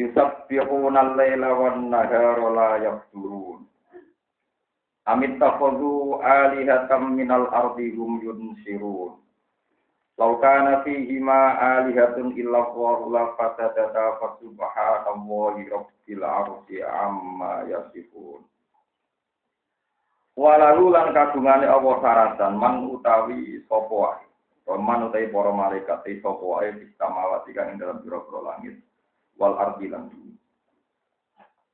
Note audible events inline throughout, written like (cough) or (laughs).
Yusabbihuna al-laila wan nahara la yafturun. Amit takhudhu alihatam minal ardi hum yunsirun. Lau kana alihatun illa Allahu la fasadata fa subhanallahi rabbil arsi amma yasifun. Walau lan kagungane Allah saratan man utawi sapa wae. Man utawi para malaikat sapa wae bisa mawati kang ing dalam pira-pira langit wal ardi lan bumi.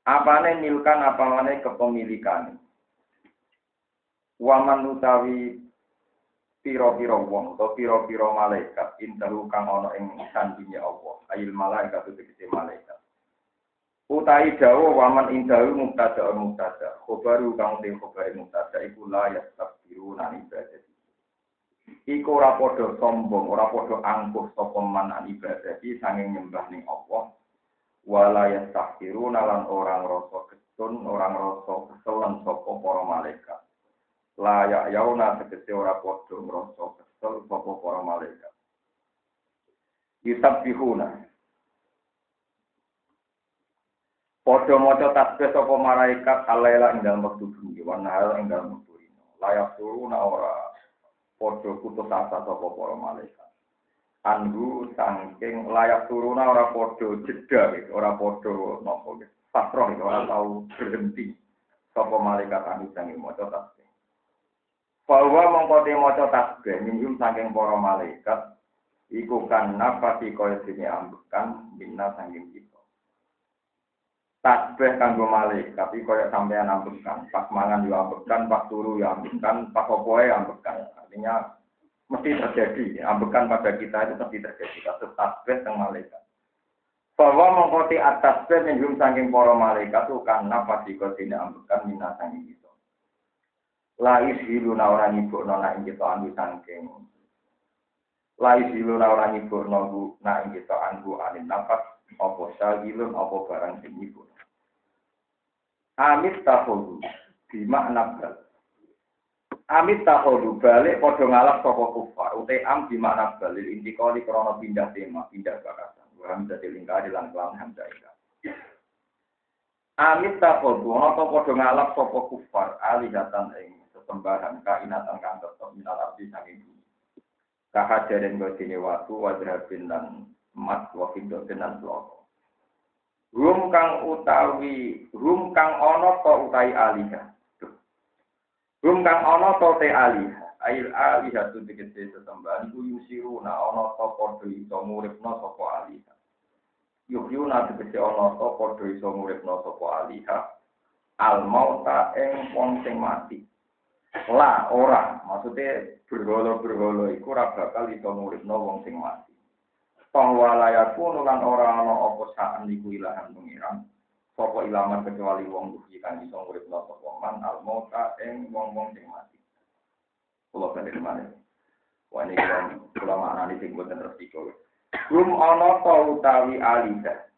Apane milkan apane kepemilikane. Waman utawi piro-piro wong atau piro-piro malaikat. Indahu kang ana ing sandinya Allah. Ayil malaikat itu tegese malaikat. Utai dawa waman indahu mubtada mubtada khobaru kang te khobare mubtada iku la yastabiru nan ibadah. Iku ora padha sombong ora padha angkuh sapa man an ibadah sanging nyembah ning Allah wala yastabiru lan orang rasa ketun orang rasa keselan sapa para malaikat layak yauna tegese ora padha ngrasa kesel sapa para malaikat. Yusabbihuna. Padha maca tasbih sapa malaikat alaila ing dalem wektu bengi wa nahar ing dalem wektu. Layak turuna ora padha putus asa sapa para malaikat. Anhu sangking layak turuna ora padha jeda gitu, ora padha napa gitu. Pasroh gitu, ora tau berhenti. Sapa malaikat anu sange maca tasbih. Bahwa mengkote maca tasbih minum saking para malaikat iku kan nafasi kaya dene ambekan minna saking kita. Tasbih kanggo malaikat iku kaya sampean ambekan, pas mangan yo ambekan, pas turu yo ambekan, pas opoe ambekan. Artinya mesti terjadi, ambekan pada kita itu mesti terjadi. Kasus tasbih teng malaikat. Bahwa mengkoti atas tasbih minum saking para malaikat itu kan nafasi kaya dene ambekan minna saking kita. lais hiluna ora nyibukno nak ing kita anu sangking lais hiluna ora nyibukno bu nak ing kita anu anin nafas apa sagilun apa barang sing nyibuk amit tahudu di makna bal amit tahudu balik padha ngalap saka kufar ute am di makna bal inti kali krana pindah tema pindah bakasan wa hamzah lingkari lan kelam hamzah Amit tahudu ana padha ngalap sapa kufar alihatan ing sesembahan kainatan kang tetep minal abdi saking bumi. Kahajaren godine watu wajrabin lan emas wa fidotin lan bloko. Rum kang utawi rum kang ana to utai alihah. Rum kang ana to te alihah. Ail alihah tu tegese sesembahan iku yusiruna ana to padha iso nguripna sapa alihah. Yuhyuna tegese ana to padha iso nguripna sapa alihah. Al mauta ing wong sing mati. lah ora maksudnya bergolo-bergolo iku ora bakal iso nguripno wong sing mati bahwa layaku nulan ora ana apa saan iku ilahan pengiran sapa ilaman kecuali wong duhi kan iso nguripno sapa man al mauta ing wong-wong sing mati kula bali mana wah ini kan kula maknani sing boten resiko Rum ana ta utawi alida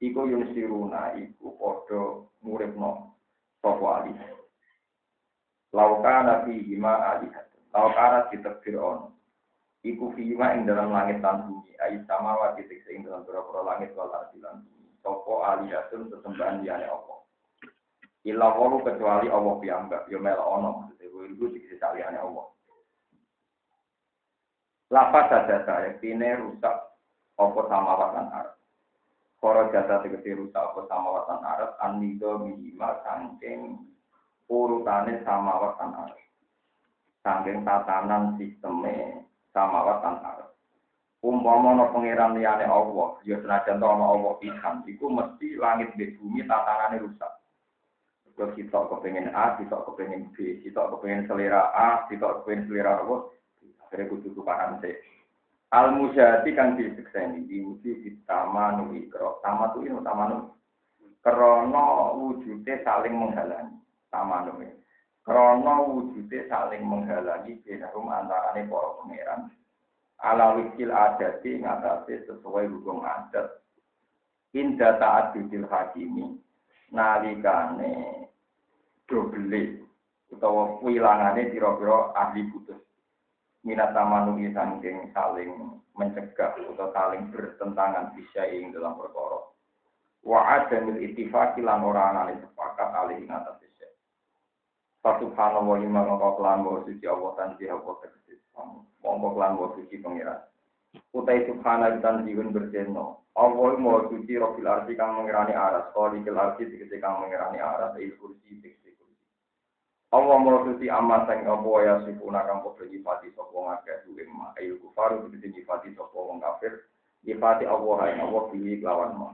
iku yung siruna iku padha nguripno sapa alida Laukana fi hima alihat. Laukana ditekbir ono. Iku hima ing dalam langit dan bumi. Ayi sama wa titik ing dalam pura-pura langit wal ardi. Sopo alihatun sesembahan liane Allah. Illa walu kecuali Allah piyambak. Yo mela ono. Maksudnya itu dikisi liane Allah. Lapas saja saya. Kini rusak. Apa sama watan Arab. Koro jasa tegesi rusak apa sama watan Arab. Anido mihima sangking urutane samawat lan arep. Saking tatanan sisteme samawat lan arep. Umpama ana pangeran liyane Allah, ya senajan to ana Allah pisan, iku mesti langit di bumi tatanane rusak. Kalau kita kepengen A, kita kepengen B, kita kepengen selera A, kita kepengen selera apa, akhirnya kudu tukaran C. Al mujahati kang disekseni diwuji ditamanu ikro. Tama tu ini tamanu. Krono wujudnya saling menghalangi. Tamanu. Krono wujudnya saling menghalangi binarum antarane para pangeran. Ala wikil adati ngatasi sesuai hukum adat. Indah ta'adudil hakimi. Nalikane dobele utawa wilangane pira-pira ahli putus minat tamanungi sangking saling mencegah atau saling bertentangan bisa ing dalam perkara. Wa adamil ittifaqi lan ora ana sepakat alih ing atas bisa. Subhanallah wa lima mongko kelan wa suci Allah tanji Allah tegese. Mongko kelan wa suci pangeran. Utai subhana dan jiwen berjeno. Allah mau suci robil arti kang mengirani aras. Kalau di arti tegese kang mengirani aras. Il kursi Allah mau suci amat sang apa ya sifuna kang padha nyifati sapa ngakeh duwe ma ayu kufaru bisa nyifati sapa wong kafir nyifati Allah ha Allah pilih lawan ma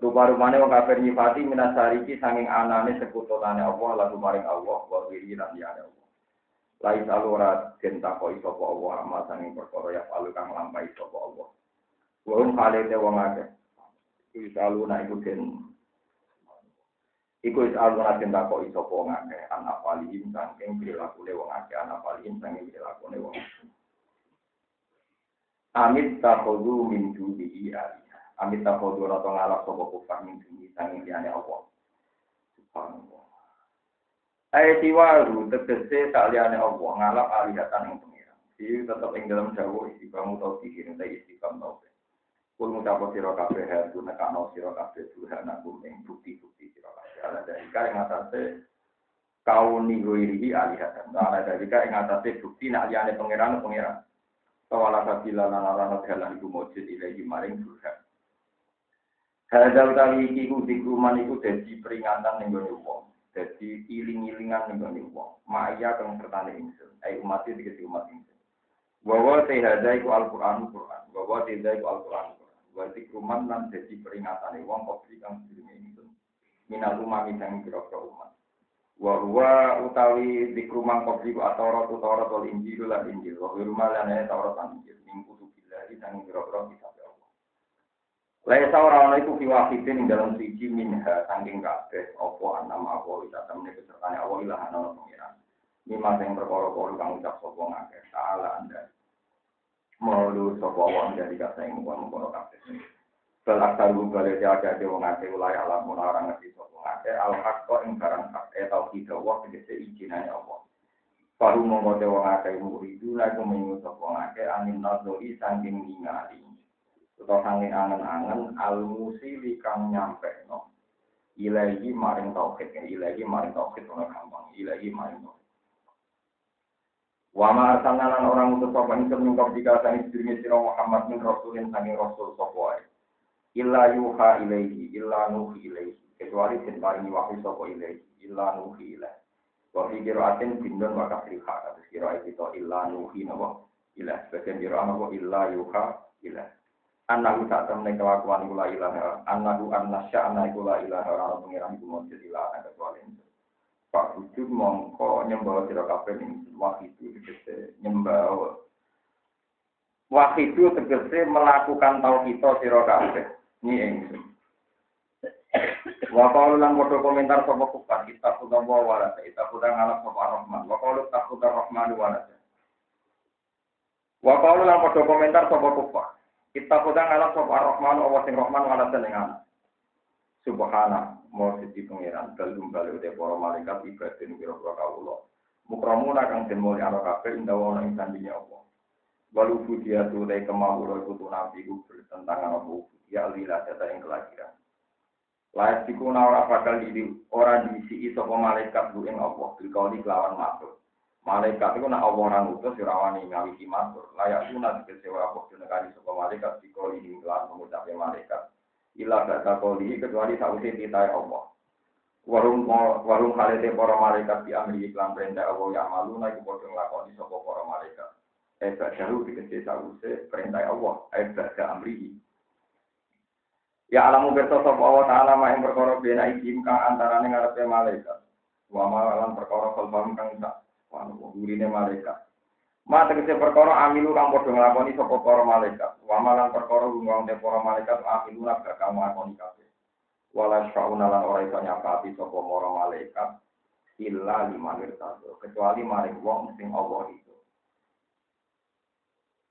Rupa-rupane wong kafir nyifati minasariki sanging anane sekututane Allah lalu maring Allah wa wiri lan liyane Allah. Lai salura den takoi sapa Allah amat sanging perkara ya palu kang lampahi sapa Allah. Wong kalete wong akeh. Iki saluna iku den Iku is alun asin tako iso po ngake anak palihim sangking perilaku wong ake anak palihim sangking perilaku wong Amit takodu min dubihi. Amit takodu rato ngalak sopo kufar dubihi sangking diane Allah. Subhanallah. Ayat siwaru tegese tak liane Allah ngalap alihatan yang pengira. Jadi tetap yang dalam jauh istiqam tau pikir, tapi istiqam tau. Kul mutapo siro kabeh hadu nekano siro kabeh Tuhan aku ing bukti-bukti siro ala dalika ing atase kauni goirihi alihatan. Ala dalika ing atase bukti nak liyane pangeran pangeran. Tawala sabila lan ala dalan iku mujud ilahi maring Tuhan. Hadza utawi iki ku dikruman iku dadi peringatan ning gone wong. Dadi iling-ilingan ning gone wong. Maya kang sertane ingsun. Ai umat iki diketi umat ingsun. Wa te hadza iku Al-Qur'an Qur'an. Wa te hadza iku Al-Qur'an Qur'an. Wa dikruman dadi peringatan wong kok kang sedurunge ingsun minal umami sang kira-kira umat. Wa huwa utawi dikrumang kopi ku ataurat utarat wal injil lan injil. Wa rumah lan ya taurat lan injil. Min kutubillah sang kira-kira Allah. Laisa ora ana iku fi wahidin ing dalam siji minha saking kabeh apa anam apa wita temne kesertane Allah ilah ana pengiran. Mima sing perkara-perkara kang ucap sapa ngakeh taala anda. Maulu sapa wa dari kata ing mungkon-mungkon kabeh. Bal aksaru balik ada di wong ate ulai alam mun orang ngerti sapa ngake al hakko ing barang hak e tauhid Allah tegese ijinane Allah. Paru mongko de wong ate muridu la kumengu sapa ngake anin nazori sanging ningali. Utawa sanging angen-angen al musili kang nyampe no. Ilahi maring tauhid, ilahi maring tauhid ora gampang, ilahi maring tauhid. Wa ma arsalna orang utus sapa ingsun mingkap jika sang istri sira Muhammad min rasulin rasul sapa illa yuha ilaihi illa nuhi ilaihi. Kecuali den paringi wahyu ilaihi illa nuhi ilaihi. Wa fi qiraatin bindun wa kasriha kados kira itu illa nuhi napa ila sebagian kira napa? Illa yuha ila Anahu tak temne kelakuan iku la ilaha anahu annasya ana iku la ilaha ora pengiran iku mung ilah ana kecuali itu Pak Wujud mongko nyembah sira kabeh ing wahidu tegese nyembah wahidu tegese melakukan tauhid sira kabeh ini ingsun. Wa qalu lan komentar sapa kufar kita kuda wa wala kita kuda ngalap sapa rahman. Wa qalu takuda rahman wa wala. Wa qalu lan komentar sapa kufar kita kuda ngalap sapa rahman wa sing rahman wa wala dengan Subhana mau siji pangeran dalem bali udah para malaikat ibadin kira-kira kawula. Mukramuna kang den mulya ana kabeh indawa ana ing sandinya Allah. Walu fudia tu dai kemawulo iku nabi ku bertentangan apa ya lila data yang kelahiran. Layak siku ora bakal di ora diisi sapa malaikat lu ing Allah bil kauli kelawan matur. Malaikat itu nak Allah ora ngutus ora wani ngawisi matur. Layak sunat kecewa apa dene kali sapa malaikat di kauli ing kelawan mengucapke malaikat. Ila data kauli kecuali sausi titahe Allah. Warung warung halete para malaikat di amri iklan perintah Allah yang malu naik padha nglakoni sapa para malaikat. Eh ba'dahu dikece sausi perintah Allah. Eh ba'da amri Ya alamu berto sapa Allah taala mak ing perkara bena ikim kang antarané ngarepe malaikat. Wa malan perkara kalbam kang tak gurine malaikat. Ma tegese perkara amilu kang padha nglakoni sapa para malaikat. Wa malan perkara wong te para malaikat amilu lan kamu lakoni kabeh. Wala syauna lan ora iso nyapati sapa para malaikat illa liman irtado kecuali maring wong sing Allah itu.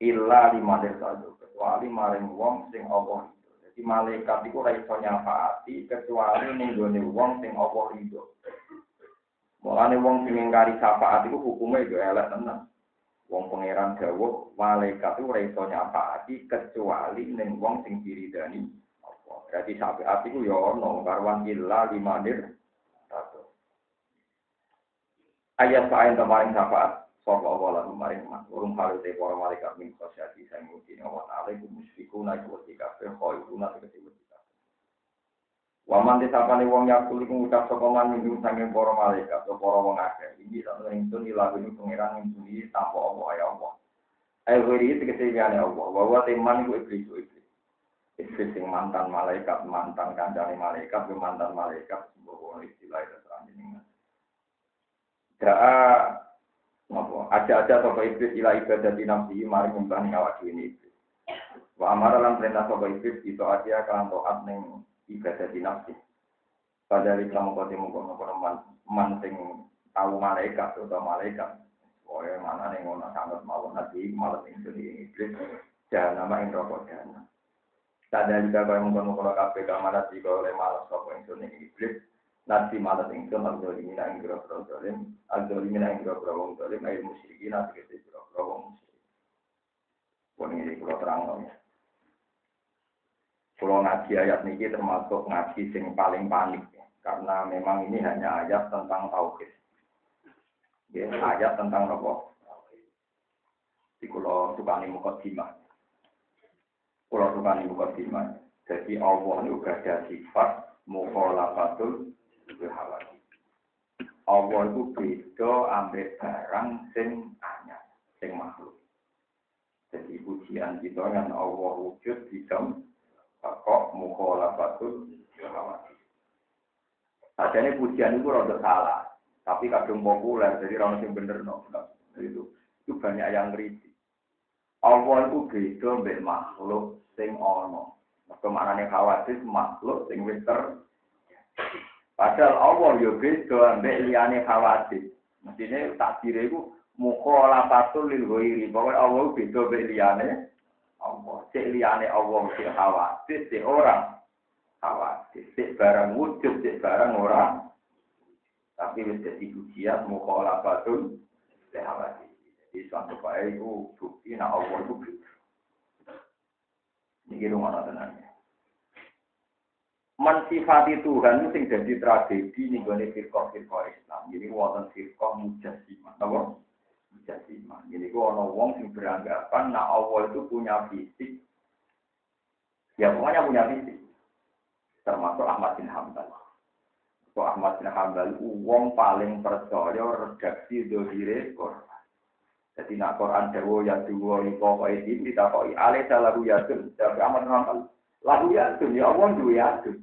Illa liman irtado kecuali maring wong sing Allah itu. Jadi malaikat iku ora iso nyapati kecuali ning wong sing Allah itu. Mulane wong sing ngingkari syafaat iku hukume yo elek tenan. Wong pangeran dawuh malaikat ora iso nyafaati kecuali ning wong sing diridani apa. Berarti syafaat iku ya ono karwan illa limanir satu. Ayat saen kemarin syafaat sapa Allah lan maring mas urung halu te para malaikat min khosyati sing mugi wa ta'ala iku musyrikuna iku kabeh khairuna tegese Waman disapane wong iku ngucap sapa man minggu saking para malaikat atau para wong akeh. Iki sak ingsun ilah ini pangeran ngintuni tanpa apa ya Allah. Ayo wiri tegese liyane Allah. Bahwa teman iku iblis iblis. Iblis sing mantan malaikat, mantan kancane malaikat, mantan malaikat, bahwa istilah itu selanjutnya. Daa apa aja-aja sapa iblis ila ibadah di nafsi mari nyembah awak ini iblis. Wa amara lan perintah sapa iblis itu aja kan taat ning ibadah di nafsi. Pada hari kamu kau temu kau nopo man man sing tahu malaikat atau malaikat. Pokoknya mana nih ngono sangat mau nanti malah sing jadi iblis jangan nama yang rokok jangan. Hari kamu kau nopo kafe kamar nanti kau oleh malah sopo yang jadi iblis. Nanti malah sing sun al-zolimin yang kira-kira zolim, al-zolimin yang kira-kira wong zolim, ayo musyrikin nanti kira-kira wong musyrik. Pun ini kalau terang ya. Kalau ngaji ayat ini termasuk ngaji sing paling panik karena memang ini hanya ayat tentang tauhid. Ya, ayat tentang apa? Di kulo tukani mukadimah. Kulo tukani mukadimah. Jadi Allah itu ada sifat mukhalafatul hawati. Allah itu beda ambek barang sing anyar, sing makhluk. Jadi pujian kita dengan Allah wujud di dalam kok mukhalafatul syahawati. Sajane pujian itu rada salah, tapi kadung populer, jadi orang yang bener no. Itu itu banyak yang kritik. Allah itu beda mbek makhluk sing ono. Kemanane khawatir makhluk sing wis Padahal Allah yo beda mbek liyane khawatir. Mestine takdire iku mukhalafatul lil ghairi. Pokoke Allah beda mbek liyane Allah. Cek liyane Allah mesti khawatir, cek orang khawatir. Cek barang wujud, cek barang orang. Tapi wis jadi ujian cek khawatir. Jadi suatu baik itu bukti nah Allah itu bukti. Ini rumah tenangnya. Mensifati Tuhan itu yang jadi tragedi nih gue firqah-firqah Islam. Jadi wonten firqah mujasimah. Apa? Mujasimah. Jadi gua ono wong sing beranggapan nah Allah itu punya fisik. Ya pokoknya punya fisik. Termasuk Ahmad bin Hambal. Kok Ahmad bin Hambal wong paling percaya redaksi dohire Quran. Jadi nak Quran dewo ya dua iko koi dim ditakoi alih lagu yadun. Jadi Ahmad bin Hambal lagu yadun ya Allah dua yadun.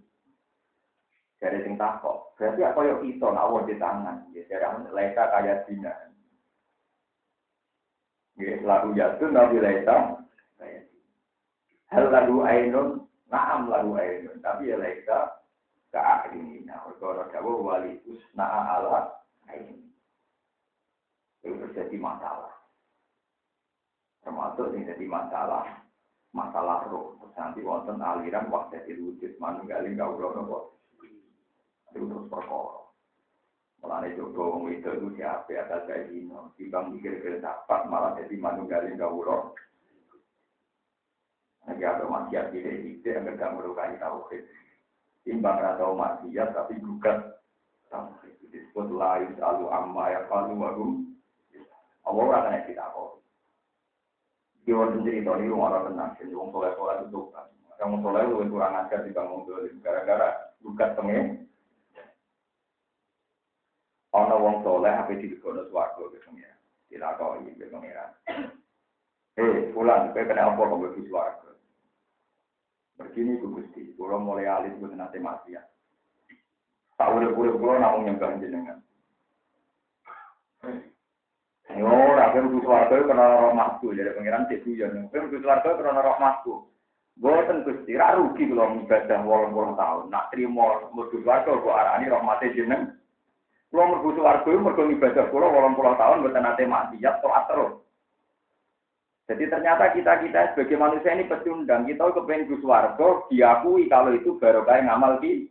Jadi sing takok. Berarti apa yuk kita nak Allah di tangan. Ya jadi leka kayak dina. Lagu jatuh nabi laita. Hal lagu ainun, naam lagu ainun. Tapi ya laita ini. Nah, kalau dawa wali usna ala ain. Itu terjadi masalah. Termasuk yang jadi masalah. Masalah roh. Nanti wonten aliran waktu wujud manunggaling kaulah nopo. Itu terus perkara. Mulane coba wong itu itu siapa atas kayak gini. Timbang mikir ke dapat malah jadi manunggalin gawulo. Lagi ada maksiat di sini, yang gak melukai tauhid. Timbang atau maksiat tapi juga tauhid. Disebut lain selalu amma ya kalu warum. Allah orang yang kita kok. Di orang cerita ini rumah orang tenang. Jadi orang soleh soleh itu kan. Kamu soleh lu kurang ajar di bangun gara-gara bukan pengen Ana wong soleh ape dilegono swarga ke pengira. Dilakoni ke pengira. Eh, pulang, kowe kena apa kok mlebu swarga? Begini ku Gusti, kula mulai alis mboten nate mati ya. Tak urip-urip kula namung nyembah jenengan. Yo ora ben kudu swarga kena rahmatku jadi pangeran cek guyon. Ben kudu swarga kena rahmatku. Boten Gusti, ra rugi kula ibadah 80 tahun. Nak trimo mlebu swarga kok arani rahmate jeneng. Kula mlebu swarga mergo ibadah kula 80 tahun mboten nate maksiat taat terus. Jadi ternyata kita-kita sebagai manusia ini pecundang. Kita kepengen Gus Wargo diakui kalau itu baru kayak ngamal di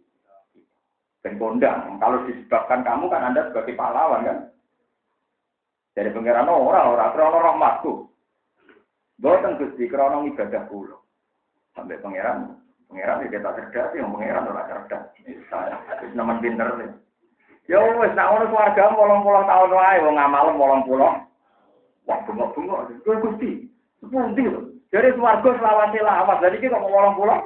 dan. Kalau disebabkan kamu kan Anda sebagai pahlawan kan. Dari pengiran orang orang krono rahmatku. Boten Gusti krono ibadah kula. Sampai pangeran pangeran ya kita cerdas yang pangeran ora cerdas. Wis nemen pinter. Ya wis nak ono swarga 80 tahun wae wong ngamal 80. Wah, bengok-bengok. Kowe Gusti, sepundi lho. Jadi swarga selawase lawas. Jadi kita ngolong pulau.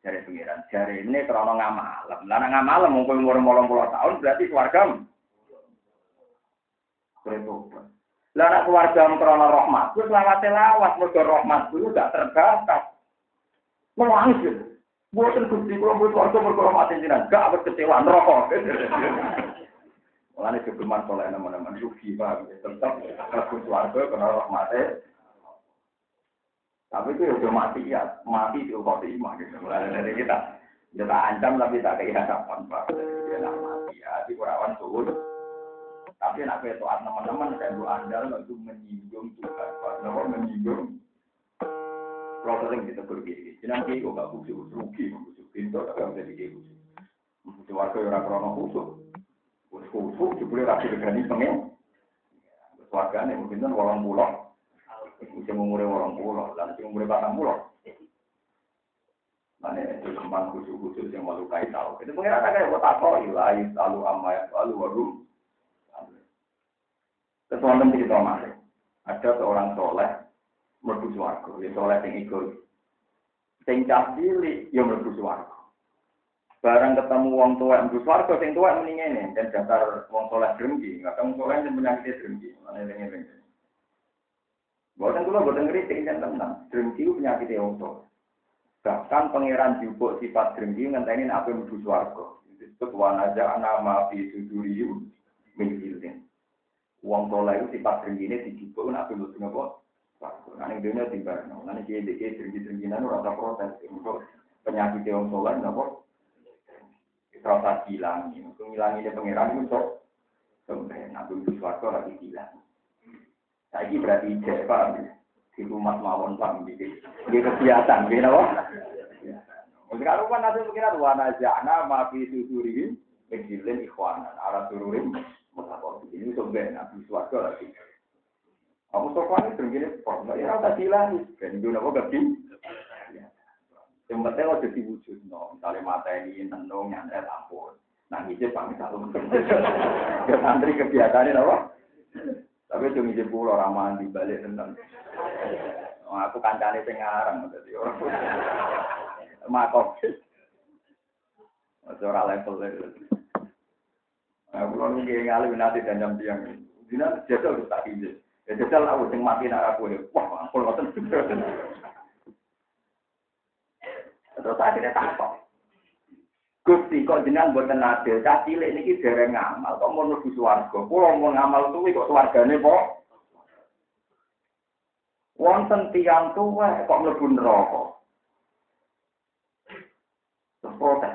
Jari pengiran, jari ini krono ngamalem. Lah ngamalem kowe umur 80 tahun berarti swarga. Repot. Lah anak keluarga krono rahmat, ku selawase lawas mergo rahmat ku gak terbatas. Menangis ya. Buatan Gusti kula buat warga mergo rahmat jenengan, gak kecewa neraka. Mulane kegeman soleh teman-teman paham ya. Tetap aku suarga karena rahmate. Tapi itu ya udah mati ya, mati itu kau terima gitu. Mulai dari kita, kita ancam tapi tak kayak harapan pak. Dia nak mati ya, di kurawan turun. Tapi nak itu teman-teman kayak bu andal itu menyinggung Tuhan, pak. Kenapa menyinggung? Kalau sering kita pergi, nanti kok gak khusus, rugi, khusus pintu, tapi gak bisa dikhusus. Keluarga orang krono khusus. Kusuk jebule ra digani pengen. Wargane mungkin kan wolong pulau. Sing umure wolong pulau, lan sing umure patang pulau. Mana itu kembang khusus-khusus yang melukai tahu. Itu pengen ada kayak kota kok ilahi selalu amai selalu warum. Kesuatan kita masih. Ada seorang soleh merdu suarga. Ya soleh yang ikut. Sing cah cilik ya merdu suarga. Barang ketemu wong tua yang warga sing tua mending ini dan dasar wong soleh drengki, kamu soleh yang penyakit drengki, ini ini. Buatan dulu buatan kritik dan tenang, drengki itu penyakit yang soleh. Bahkan pangeran jubuk sifat drengki ngenteni apa menuju warga. Disebut wanaja nama fi suduriyu min. Wong soleh itu sifat drengki ini dijubuk apa menuju apa? Warga. Nah ini dunia tiba, nah ini dia dia drengki-drengkinan rasa protes. Penyakit yang soleh, napa? rasa hilang ini. Untuk ngilangi dia pangeran itu sok. Sampai nabi suatu lagi hilang. Saya ini berarti ijek pak. Di rumah mawon pak. Di kebiasaan. Gini apa? Sekarang kan nanti pengiran wana jana mafi susuri. Menjilin ikhwanan. Arah sururin. Ini sampai nabi suatu lagi. Kamu sopan itu begini. Kok ya rasa hilang. Dan itu apa gak yang penting ojo diwujud no. Misalnya mata ini tenung nyantai ampun. Nah ngijib pamit satu. Ya santri kebiasaan apa? Tapi cuma ngijib pulau ramah di balik tentang. Oh, aku kancane sing ngarang dadi orang. Makok. Ora level itu. Aku kalau nggak ngalih nanti dan jam tiang. Dina harus tak izin. Ya jajal aku sing mati nak aku. Wah, aku ngoten. Terus akhirnya takut. Gusti kok jenengan buat adil, cah cilik niki dereng ngamal, kok mau nuju swarga. Kula mau ngamal tuwi kok swargane kok. Wonten tiyang tuwa kok mlebu neraka. Terus protes.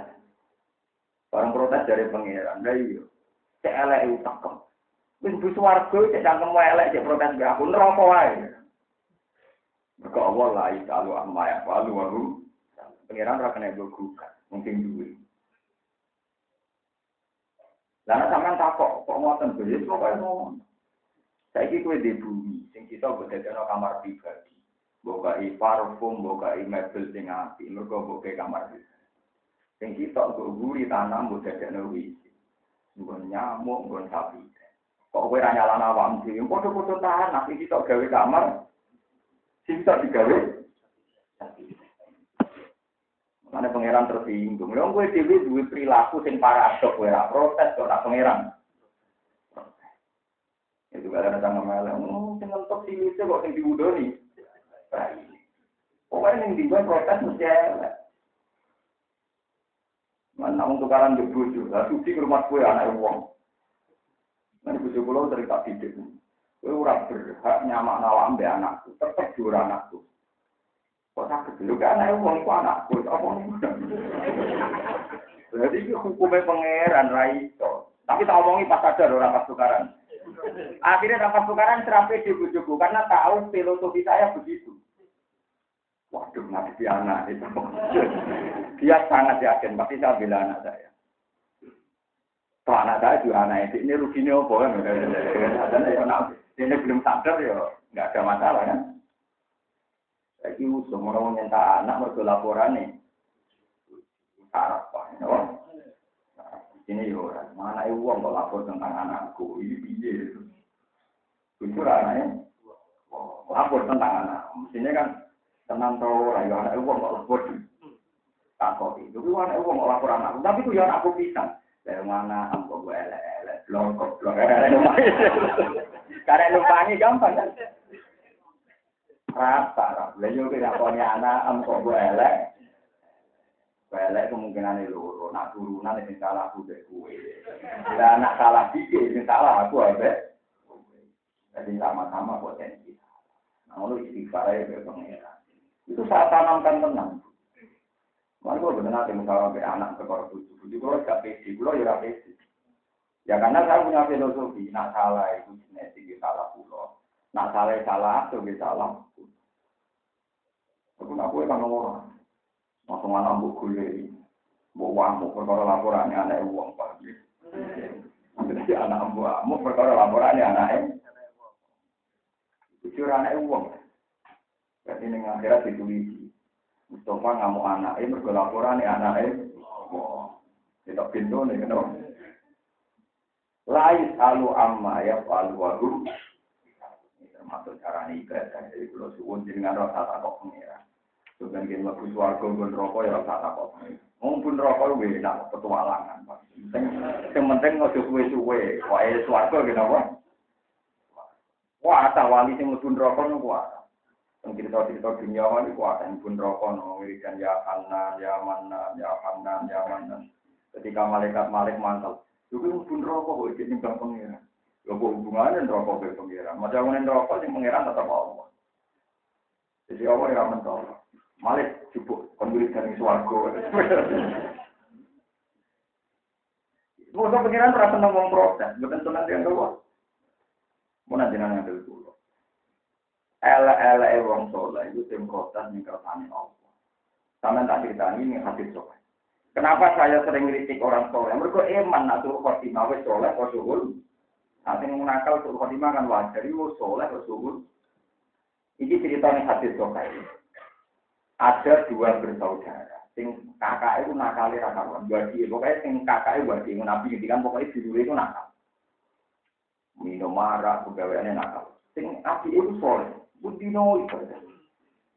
Barang protes dari pangeran, lha iya. Cek elek kok. Wis mlebu swarga cek cangkem elek cek protes mbek aku neraka wae. Mergo Allah la ilaha amma ya walu walu Pengiran ora kena gugat, mungkin duwe. Lalu sampean takok, kok ngoten ya pokoke ngomong. Saiki kowe di bumi, sing kita bedakno kamar pribadi. Bokai parfum, bokai mebel sing api, mergo bokai kamar pribadi. Sing kita kok guri tanam bedakno wisi. Nggon nyamuk, nggon sapi. Kok kowe ra nyalana awakmu dhewe, padha-padha tanah iki kita gawe kamar. Sing kita digawe Mana pangeran tersinggung. Lha kowe dhewe duwe perilaku sing paradok kowe ora protes kok ora pangeran. Itu kadang ada melek, oh, sing ngentok silise kok sing diwudoni. Pokoknya yang dibuat protes mesti elek. Mana untuk tukaran di bojo, lah suci ke rumah kue anak wong. Nanti bojo pulau cerita tidak. Kowe ora berhak nyamak nawak mbek anakku, tetep dua anakku. Kok sakit dulu kan anak wong ku anakku, apa Jadi itu hukumnya pangeran Raito. Tapi tak omongi pas sadar orang pas tukaran. Akhirnya dapat tukaran terapi di bujuku karena tahu filosofi saya begitu. Waduh, nanti anak itu. Dia sangat yakin, pasti saya bilang anak saya. Kalau anak saya juga anak ini, ini ruginya apa kan? Ini belum sadar ya, nggak ada masalah kan? Jadi usung orang minta anak mereka laporan nih. Apa? Ini ya mana uang kalau lapor tentang anakku, ini piye itu. Jujur anaknya, lapor tentang anak. Mestinya kan tenang lah, ya anak uang kok lapor. Takut itu, itu anak uang kok lapor anakku. Tapi itu ya anakku pisang. Dari mana ambo gue elek-elek, blok, blok, karena numpangi gampang kan. Rasa. Lalu kita punya anak, ambo elek. Belek kemungkinan itu loro, nak turunan yang salah aku deh kue. Bila anak salah dikit, yang salah aku abe. Jadi sama-sama potensi. Nah, lu istighfar ya ke pengeran. Itu saat tanamkan tenang. Mari gue benar nanti misalnya ke anak ke korban tujuh, tujuh gue gak pede, gue ya pede. Ya karena saya punya filosofi, nak salah itu genetik salah pulau, nak salah salah itu salah. Aku nak gue kan orang. Langsung anak mbok gule. Mbok wamu perkara laporannya anak uang Pak. Jadi anak wamu perkara laporannya anak Jujur anak uang. Jadi ini akhirat ditulis. Mustafa ngamuk anak ini mergo laporannya anak Kita pintu nih kenapa? Lais alu amma ya alu waru. Termasuk cara ibadah. Jadi kalau suwun jenengan rasa takut pengira. Bukan kita lebu suarga pun rokok ya rasa takut. Mau pun rokok gue enak petualangan. Yang penting nggak suwe-suwe. Wah, eh suarga gitu apa? Wah, tak wali sing lebu rokok. Yang cerita-cerita dunia wali kuat. Yang pun rokok nih wirikan ya Hanan, ya Manan, ya Hanan, ya Manan. Ketika malaikat malik mantel. Juga pun rokok jadi bang pengiran. Ya hubungannya rokok ke pengiran. Macam mana rokok sih pengiran tetap Allah. Jadi Allah yang mentolak. Malik jupuk kondulit dari suargo. Masa pengiran rasa ngomong protes, bukan tuh nanti yang keluar. Mau nanti yang dulu. Ela-ela wong soleh itu tim protes nih kersane Allah. Sama tak cerita ini hadis soleh. Kenapa saya sering kritik orang soleh? Mereka eman nak suruh khotimah wes soleh kok suhul. Nanti nakal suruh khotimah kan wajar. Itu soleh kok suhul. Ini ceritanya hadis soleh ada dua bersaudara. Sing kakak itu nakal ra karuan. Wadi pokoknya sing kakak itu wadi nabi kan pokoknya dulu itu nakal. Minum marah, pegawaiannya nakal. Sing api itu soleh. Budino itu.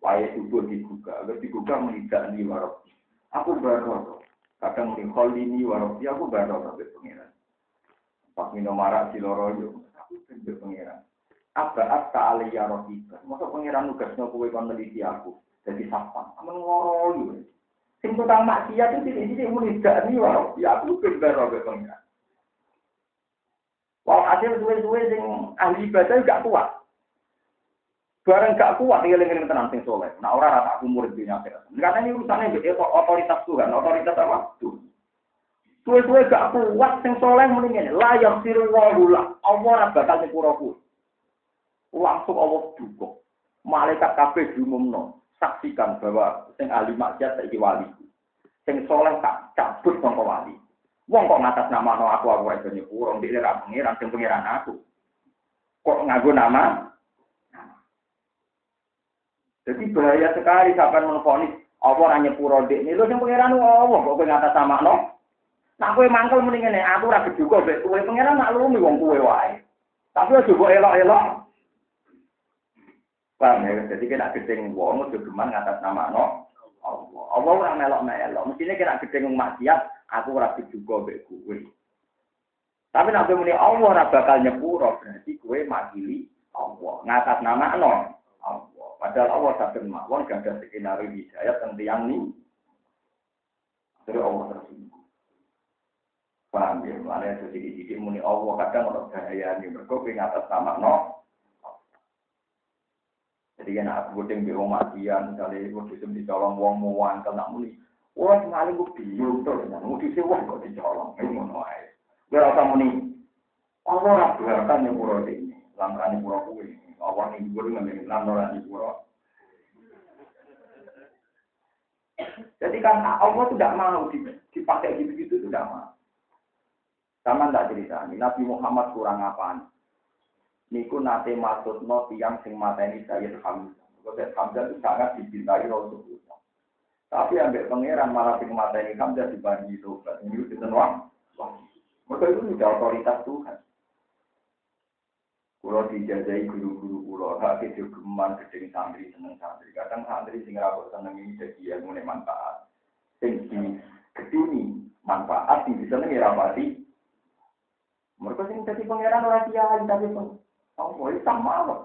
Waya subuh digugah. Agar digugah menidak di warok. Aku baru. Kadang mengkol ini warok. Ya aku baru sampai pengiran. Pas minum marah si loro Aku sampai pengiran. Apa apa aliyah rohibah. Masa pengiran nugasnya kue kon meneliti aku jadi sapang. Amun ngoro Sing tukang maksiat itu tidak tidak nih wae. Ya aku bener robe pengiran. Wah hasil suwe-suwe sing ahli ibadah gak kuat. Barang gak kuat tinggal ngeling tenang sing soleh. Nah orang rata aku murid dunia akhirat. Karena ini urusannya itu otoritas Tuhan, otoritas apa? Tuhan. Suwe-suwe gak kuat sing soleh mendingin. Layak siru wahula. Allah bakal nyepura Langsung Allah dukung. Malaikat kabeh diumumno saksikan bahwa sing ahli maksiat saiki wali. Sing soleh tak cabut sangka wali. Wong kok ngatas nama no aku aku iso nyepuro ndek ora pengiran sing pengiran aku. Kok nganggo nama? Jadi bahaya sekali sampai menfonis apa ora nyepuro ndek ini lho sing pengiran Allah kok kowe ngatas nama no. Nah kowe mangkel mendingan aku ora juga mbek kowe pengiran nak lumi wong kowe wae. Tapi aja mbok elok-elok. Paham ya? Jadi kena gedeng wong udah geman ngatas nama no. Allah. Allah ora melok-melok. Mestine kena gedeng maksiat, aku ora juga mbek kowe. Tapi nabi muni Allah ora bakal nyepuro, berarti kowe makili Allah. Ngatas nama no. Padahal Allah sadar mawon gak ada skenario hidayat tentang yang ini. Jadi Allah tersinggung. Paham ya? Mana sedikit-sedikit muni Allah kadang orang bahaya ini. Mereka ngatas nama no. Jadi kan aku bodeng di rumah matian, misalnya aku disem dicolong wong muan, kena muni. Wah, semalam aku bingung tuh, mau disem wong kok dicolong, ini aja. Gue rasa muni, Allah kan yang pura ini, langkahnya pura kue, Allah nih gue ngambil lantaran di pura. Jadi kan Allah tidak mau dipakai gitu-gitu, tidak mau. Sama tidak cerita, Nabi Muhammad kurang apaan? niku nate maksudno tiang sing mateni Sayyid Hamzah. Sayyid Hamzah itu sangat dicintai Rasulullah. Tapi ambek pangeran malah sing mateni Hamzah dibagi tobat. Ini itu wah. Maka itu sudah otoritas Tuhan. Kulo dijajai guru-guru kulo, hak geman gedeng santri seneng santri. Kadang santri sing rapor seneng ini jadi yang mulai manfaat. Sing di geduni manfaat sing bisa nengi rapati. Mereka sing jadi pangeran orang kiai tapi Allah itu sama apa?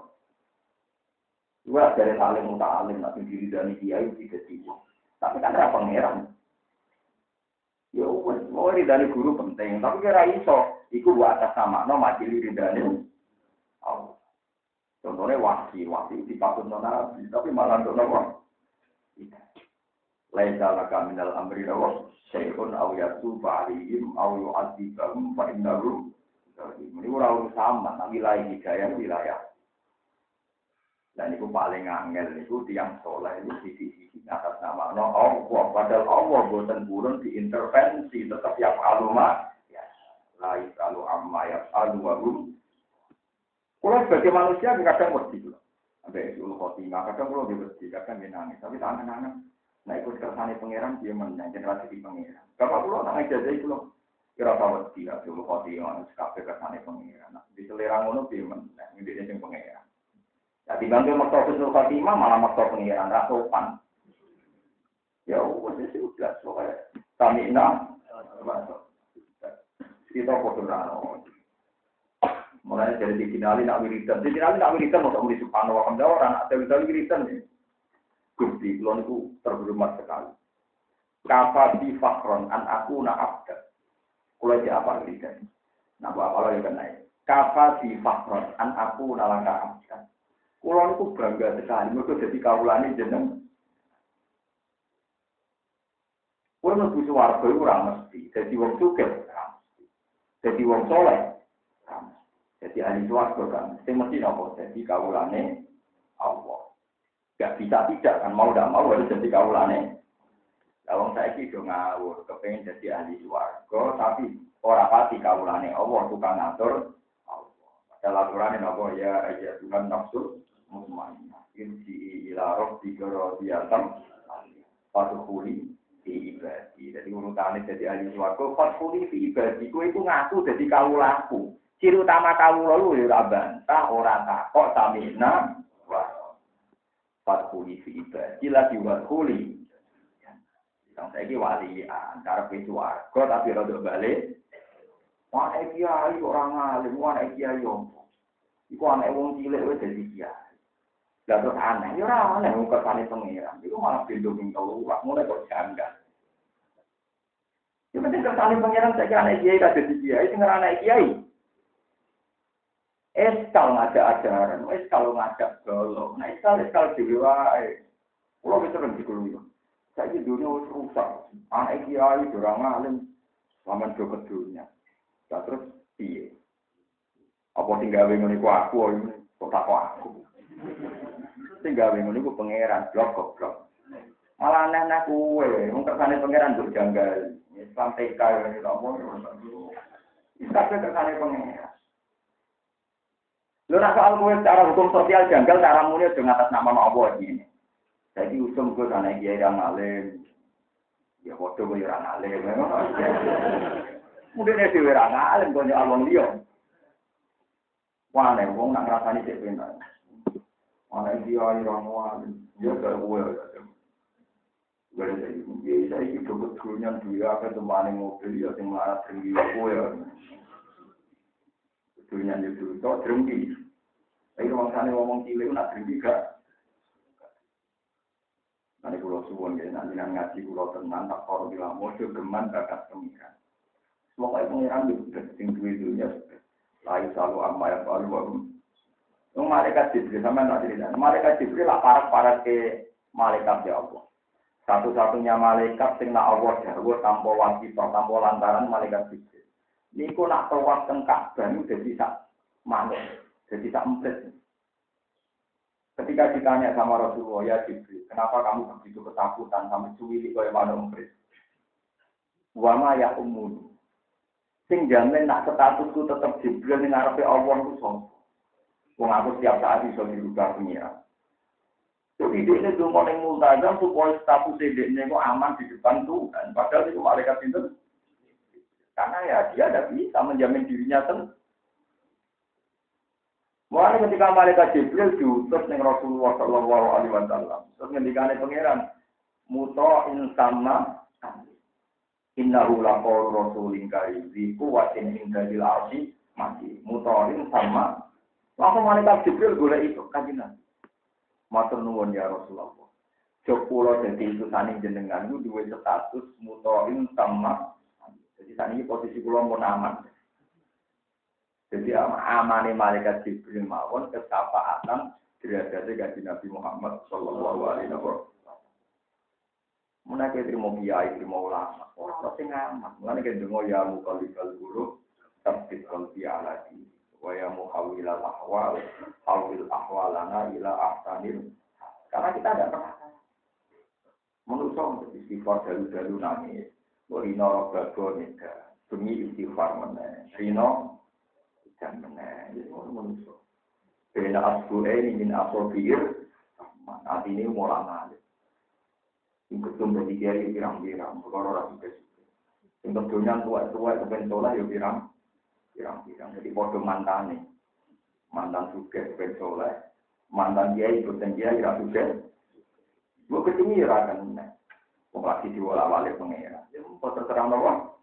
Dari alim muta alim, tapi diri dari kiai tidak tiga. Tapi kan ada pangeran. Ya wes, mau dari guru penting, tapi kira iso, iku buat atas sama, no mati dari Allah. Contohnya wasi, wasi dipatut nabi, tapi malah untuk nabi. Laisa laka minal amri rawa, syai'un aw yatuba alihim, aw yu'adzibahum, fa innahu ini ora sama, nah wilayah hidayah wilayah. Dan itu paling angel itu tiang soleh itu di sisi atas nama no Allah. Padahal Allah buatan burun diintervensi tetap yang aluma ya lain kalau amma ya alu warum. Kalau sebagai manusia kadang mesti dulu. Sampai itu khotimah kadang kalau dia mesti kadang dia nangis tapi tangan anak. Nah ikut kersane pangeran dia menang generasi di pangeran. Bapak pulau nangis aja itu loh. Kira tahu dia dulu khoti yang kafe kesane pengiran. Di selera ngono piye men, ini dia sing pengiran. Ya dibanding maksa Husnul Khotimah malah maksa pengiran ra sopan. Ya wis wis udah soalnya kami nak kita foto rano. Mulai dari dikinali nak wiridan, dikinali nak wiridan mau muli subhanahu wa ta'ala orang ada wiridan wiridan nih. Gusti, itu terhormat sekali. Kafa di fakron an aku na abda. Kulo di apa kan? Nah, buat apa lagi kena Kafa di fakron an aku nalaka amkan. Kulo itu bangga sekali. Mereka jadi kaulani jeneng. Kulo mlebu swarga iku mesti. Jadi wong sugih Jadi wong soleh. Jadi ahli swarga kan. Sing mesti nopo? Jadi kaulane Allah. Gak bisa tidak kan mau tidak mau harus jadi kaulane Lawang saya itu ngawur, kepengen jadi ahli suarga, tapi orang pati kaulane Allah tukang ngatur Allah. Padahal aturannya apa ya aja Tuhan nafsu mutmainah. Insi ila roh tiga roh diatam, di ibadi. Jadi urutannya jadi ahli suarga, kuli di ibadi. Kue itu ngaku jadi kaulaku. Ciri utama kaula lu ya bantah, ora takok tamina. kuli di ibadi lagi kuli yang saya ini antara warga tapi rada balik. Mana kiai orang alim, mana kiai om. Iku anak wong cilik wis dadi kiai. Lah terus aneh, ya ora aneh wong kersane pangeran. Iku malah ping telu, mulai kok janggal. Ya penting kersane pangeran saya kira anak kiai dadi kiai, sing anak kiai. Eskal ngajak ajaran, eskal ngajak golong, nah eskal eskal dhewe wae. Kulo wis sering saya ini dunia rusak. Anak kiai, orang alim, juga ke dunia. Nah, terus, iya. Apa tinggal bingung iku aku, ini kok tak aku. Tinggal bingung iku pangeran, blok blok. Malah aneh-aneh kue, wong kersane pangeran tuh janggal. Islam TK ini kamu, Islam kersane pangeran. Lu nak soal kue secara hukum sosial janggal, cara mulia dengan atas nama Allah ini. Jadi usum gue sana dia yang alim. Ya foto gue yang alim. Mungkin dia orang alim gue alon dia. Mana wong nak ngrasani cek benar. Mana dia orang alim. Ya kalau gue Gue jadi ya saya itu betulnya dia apa teman mobil ya yang marah tinggi gue ya. Betulnya itu tuh tinggi. Tapi orang sana ngomong cilik nak tinggi gak. Nanti pulau suwon ya, nanti ngaji pulau tenang, tak korup bilang, mojo geman bakat pengiran. Semoga pengiran itu sudah sing duwe dunia sudah. Lain selalu amma ya baru baru. malaikat Jibril sama nak cerita. Malaikat Jibril lah parah-parah ke malaikat ya Allah. Satu-satunya malaikat sing nak Allah dawuh tanpa wajib tanpa lantaran malaikat Jibril. Niku nak tawaf teng Ka'bah niku dadi sak manuk, dadi sak emprit. Ketika ditanya sama Rasulullah, ya Jibril, kenapa kamu begitu ketakutan sampai cuwili kaya manuk emprit? Wama ya umun. Sing jamin nak statusku tetap Jibril ning ngarepe Allah ku sapa? Wong aku setiap saat bisa dirubah pengiran. Jadi dia ini cuma yang multazam supaya status dia ini kok aman di depan Tuhan. Padahal itu malaikat itu. Karena ya dia tidak bisa menjamin dirinya sendiri. Mulai ketika malaikat Jibril diutus dengan Rasulullah Shallallahu Alaihi Wasallam, terus ketika pangeran, muto insama innahu laqaul rasulin karim di kuwatin indalil arsi mati mutoin sama Langsung malaikat Jibril boleh itu kajian. Matur nuwun ya Rasulullah. Jok jadi itu saning jenengan itu dua status mutoin sama. Jadi saat ini posisi pulau pun aman. Jadi amane malaikat Jibril mawon kesapaatan derajatnya gaji Nabi Muhammad Shallallahu Alaihi Wasallam. Menaiki terima kiai, terima ulama, orang pasti ngamat. Mengenai kendengo ya mukalibal guru, tapi kalbi aladi wa ya muhawilal ahwal hawil ahwalana ila ahsanil karena kita ada pernah menurut untuk istighfar dalu-dalu nangis Rino rogago nida demi istighfar meneh Rino dan meneh itu menurut Bena asbu ini min asobir Nanti ini mulai ngalih Ingkut tumpah di kiai pirang-pirang Perkara orang juga Untuk dunia tua-tua kebentolah ya pirang pirang-pirang. Jadi bodoh mantan nih. Mantan suka ben soleh. Mantan dan dia ira suka. Gue ketemu ya kan. Mau lagi diwala balik pengira. Ya mau terserang apa?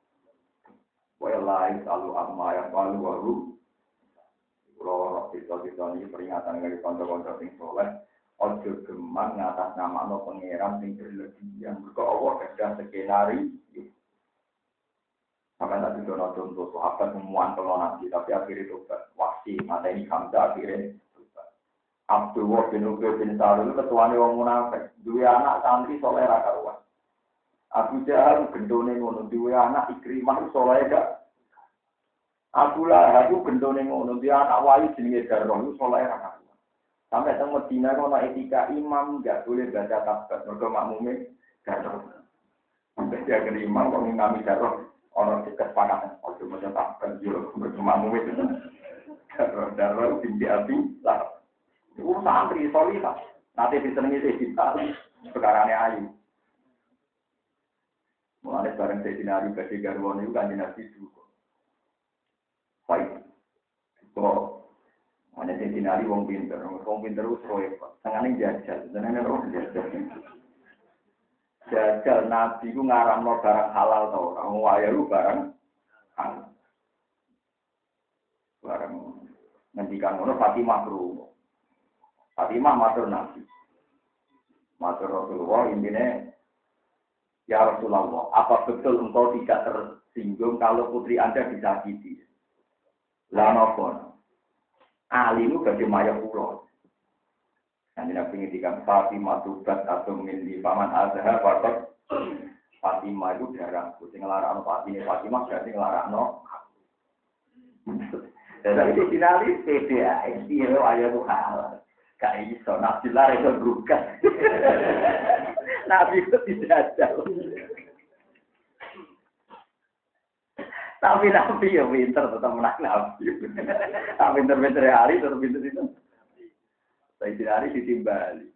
Wa lain selalu amma yang palu waru. Kalau kita-kita ini peringatan dari konco-konco sing soleh. Ojo geman ngatas nama no pengiran sing berlebihan. Mereka Allah kerja skenario. Sampai tadi dono contoh sahabat semua kalau nabi tapi akhirnya tobat. Wasi mata ini Hamzah akhirnya. Abdullah bin Ubay bin Salul ketua wong munafik. Dua anak santri soleh raka ruas. Abu Jahal gendone ngono dua anak Ikrimah soleh gak. Abu Lahab gendone ngono dia anak wali jenenge Darroh itu soleh raka ruas. Sampai teng Medina kono etika imam gak boleh baca tabat mergo makmume Darroh. Sampai dia ke imam kok ngimami Darroh orang kesepakatan ojo macam tak kerja bercuma itu darah tinggi api lah itu santri solihah nanti disenangi saya kita sekarangnya ayu Mulai bareng saya dinari ke Garwon itu kan dinasti dulu. Baik. Kok? Mana saya dinari wong pinter, wong pinter itu roy, tengahnya jajal, tengahnya roh jajal. Jajal nabi ku ngaramno barang halal tau orang waya lu barang halal. Barang ngendikan ngono Fatimah kru Fatimah matur nabi. Matur Rasulullah intinya Ya Rasulullah, apa betul engkau tidak tersinggung kalau putri Anda disakiti? Lah nopo? Ali itu gak maya pulau. Nanti nabi ngintikan Fatimah tubat atau di paman azhar fakot Fatimah itu darah. Sing ngelarakno Fatimah Fatimah berarti ngelarakno. Dan itu finali PDA, dia ayah tuh hal. Gak iso, nabi lah itu berubah. Nabi itu jauh. Tapi nabi ya pinter tetap menang nabi. Tapi pinter-pinter hari tetap pinter itu. Sayyidina Ali ditimbali.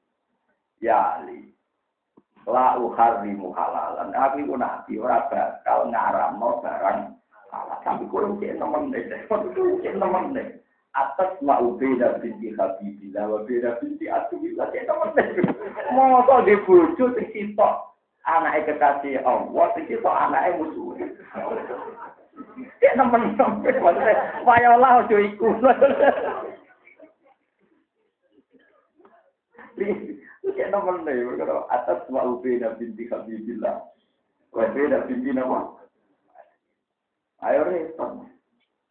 Ya Ali. La uharrimu halalan. Aku itu nabi ora bakal ngaramno barang. Tapi kowe cek nemen deh. Cek nemen deh. Atas mau beda binti Habibillah wa beda binti. Cek nemen deh. Masa di bojo sing sitok anake kekasih Allah, sing sitok anake musuh. Cek nemen-nemen. Maksudnya, wayolah ojo iku. Nih, kalau atas wa ubeda binti Habibillah. Wa ubeda binti nama. Ayo repot.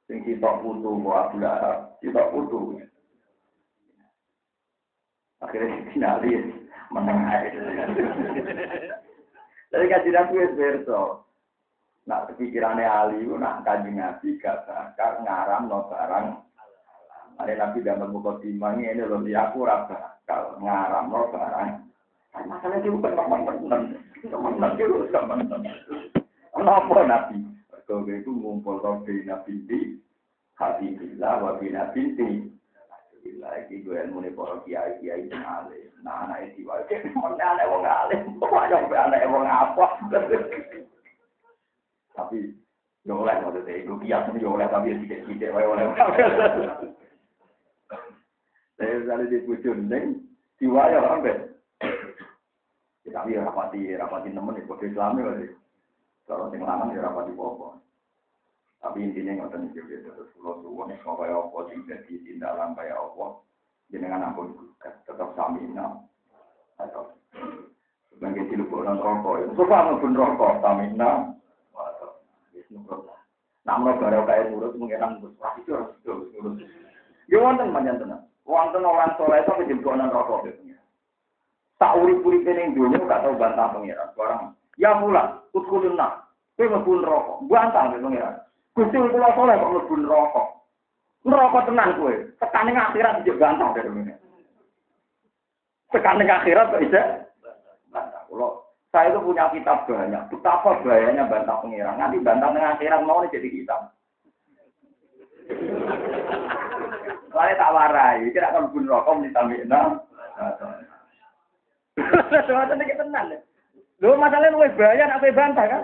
Sing kita putu wa abla, kita putu. Akhirnya (laughs) finalis menengah. (laughs) Jadi kaji nabi es berso. Nak pikirannya Ali, nak kaji nabi gak bakal ngaram no barang. Ada nabi dalam buku timang ini loh dia aku rasa kalau ngaram no barang. Masalah itu bukan teman-teman, teman-teman itu teman-teman. Kenapa nabi? Kau itu ngumpul kau nabi di hati bila wabina binti lagi gue ilmu nih para kiai kiai yang alim. Nah anak itu wae, (laughs) mana anak wong alim, pokoknya sampai anak wong apa. (laughs) Tapi yo oleh maksudnya, itu kias yo oleh tapi sedikit sedikit wae oleh. (laughs) Saya misalnya di bujun neng, diwaya orang bet. Tapi rapati rapati nemen itu kode Islam ya. Kalau sing lanang ya rapati popo. Tapi intinya ngoten iki gitu terus kula suwun nek kaya apa sing dadi tindakan kaya apa jenengan ampun tetap samina atau sebagai dilebok nang rokok itu suka pun rokok samina Nah, mau baru kaya nurut mengenang terus itu harus terus nurut. Ya wonten panjang tenan. Wonten orang soleh itu menjempolan rokok gitu. Tak urip-urip ning dunya gak tau bantah pengiran. Barang ya pula, utkulun nak. Kowe mlebu rokok, bantah pengiran. Gusti kula soleh kok mlebu neraka. Neraka tenan kowe. Tekan ning akhirat njek bantah dari ngene. Tekan ning akhirat kok bisa bantah. Kula saya itu punya kitab banyak. Betapa bahayanya bantah pengiran. Nanti bantah ning akhirat mau jadi kitab. Soalnya tak warai, kira akan bunuh rokok ditambihna. Soalnya ini tenang. Lu masalahnya lu bahaya nak bantah kan?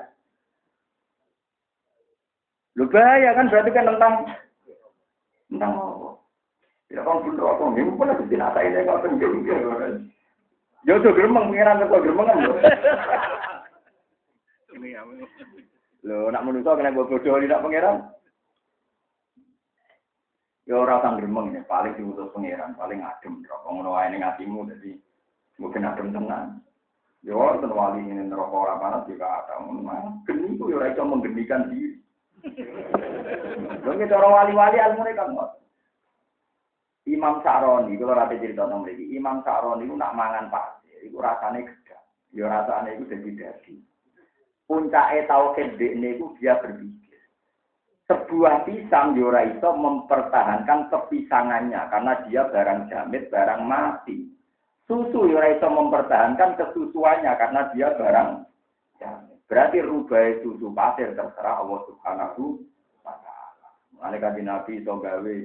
Lu bahaya kan berarti kan tentang tentang apa? Tidak kan pun apa? Ini pun ada tidak tahu ini kalau pengen Ya tuh geremeng pengiran kok geremeng kan. Lo (laughs) nak menusuk kena bodoh tidak pengiran? Ya orang sang geremeng ini paling diutus pengiran, paling adem. Rokok ngono wae ning atimu jadi mungkin adem tenang. Ya wonten wali ini neraka ora panas juga ada. Geni ku ya ora iso menggenikan diri. Mungkin cara wali-wali ilmu kan Imam Sa'roni, kalau rata cerita tentang mereka, Imam Sa'roni itu nak mangan pasir, itu rasanya gede. Ya rasanya itu jadi dadi. Puncaknya tahu kedek itu dia berpikir. Sebuah pisang Yora itu mempertahankan kepisangannya karena dia barang jamit, barang mati. Susu ya itu mempertahankan kesusuannya karena dia barang. Berarti rubah susu pasir terserah Allah Subhanahu wa taala. Mulane kanjeng Nabi iso gawe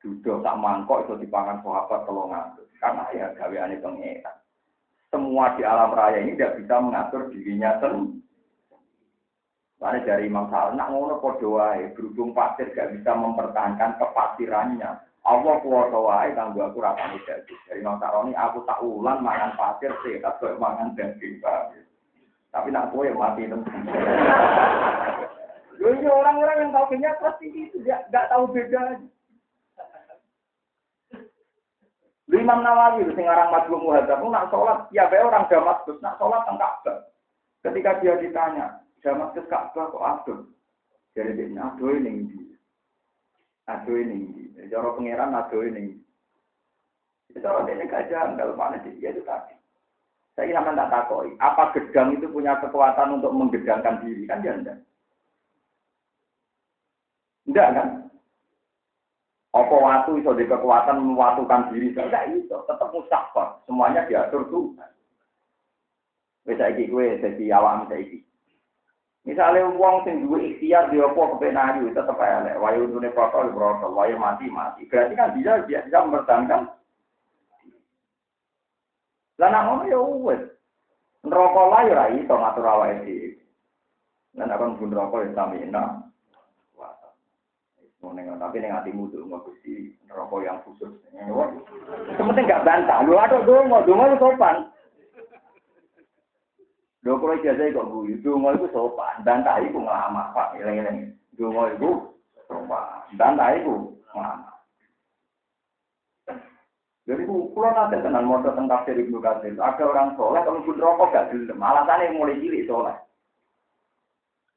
duduk tak mangkok iso dipangan sahabat telung Karena ya gaweane pengeran. Semua di alam raya ini tidak bisa mengatur dirinya sendiri. Karena dari Imam Sa'ad, nak ngono padha berhubung pasir gak bisa mempertahankan kepasirannya. Allah kuwasa wae kanggo aku rasane daging. Dari Imam Sa'roni aku tak ulang mangan pasir sih, tak mangan daging. Tapi nak yang mati itu. Ini orang-orang yang tahu kenyak pasti itu nggak tahu beda. Imam Nawawi itu sing aran Madhum Muhadzab nak sholat ya bae orang Damaskus nak sholat teng Ka'bah. Ketika dia ditanya, Damaskus Ka'bah kok aduh? Jadi dia aduh ini ndi? Aduh ini? Cara pangeran aduh ini. Itu orang ini kajian dalam mana dia itu tadi. Saya sama tak takoi. Apa gedang itu punya kekuatan untuk menggedangkan diri? Kan dia enggak. Enggak kan? Apa waktu itu di kekuatan mewatukan diri? Enggak itu. Tetap mustahfar. Semuanya diatur tuh. Bisa gue jadi awam iki. Misalnya uang sing duwe ikhtiar di opo kepenayu tetap aja Wayu dunia protol protol, wayu mati mati. Berarti kan bisa bisa, bisa mempertahankan lah nak ngono ya wis. Neraka lah ya ora iso ngatur awake dhewe. Lan akan pun neraka ya samina. Wah. tapi ning atimu tuh nggak gusti neraka yang khusus. Sementing nggak bantah. Lu ada dong, dong lu sopan. Lho kalau ijazah kok guyu, dongo itu sopan, bantah iku ngelama, Pak, eling-eling. Dongo itu sopan, bantah iku ngelama. Jadi pulau nanti tenan mau tentang tafsir ibnu kasir. Ada orang soleh kalau pun rokok gak gelem. Alasannya mulai cilik soleh.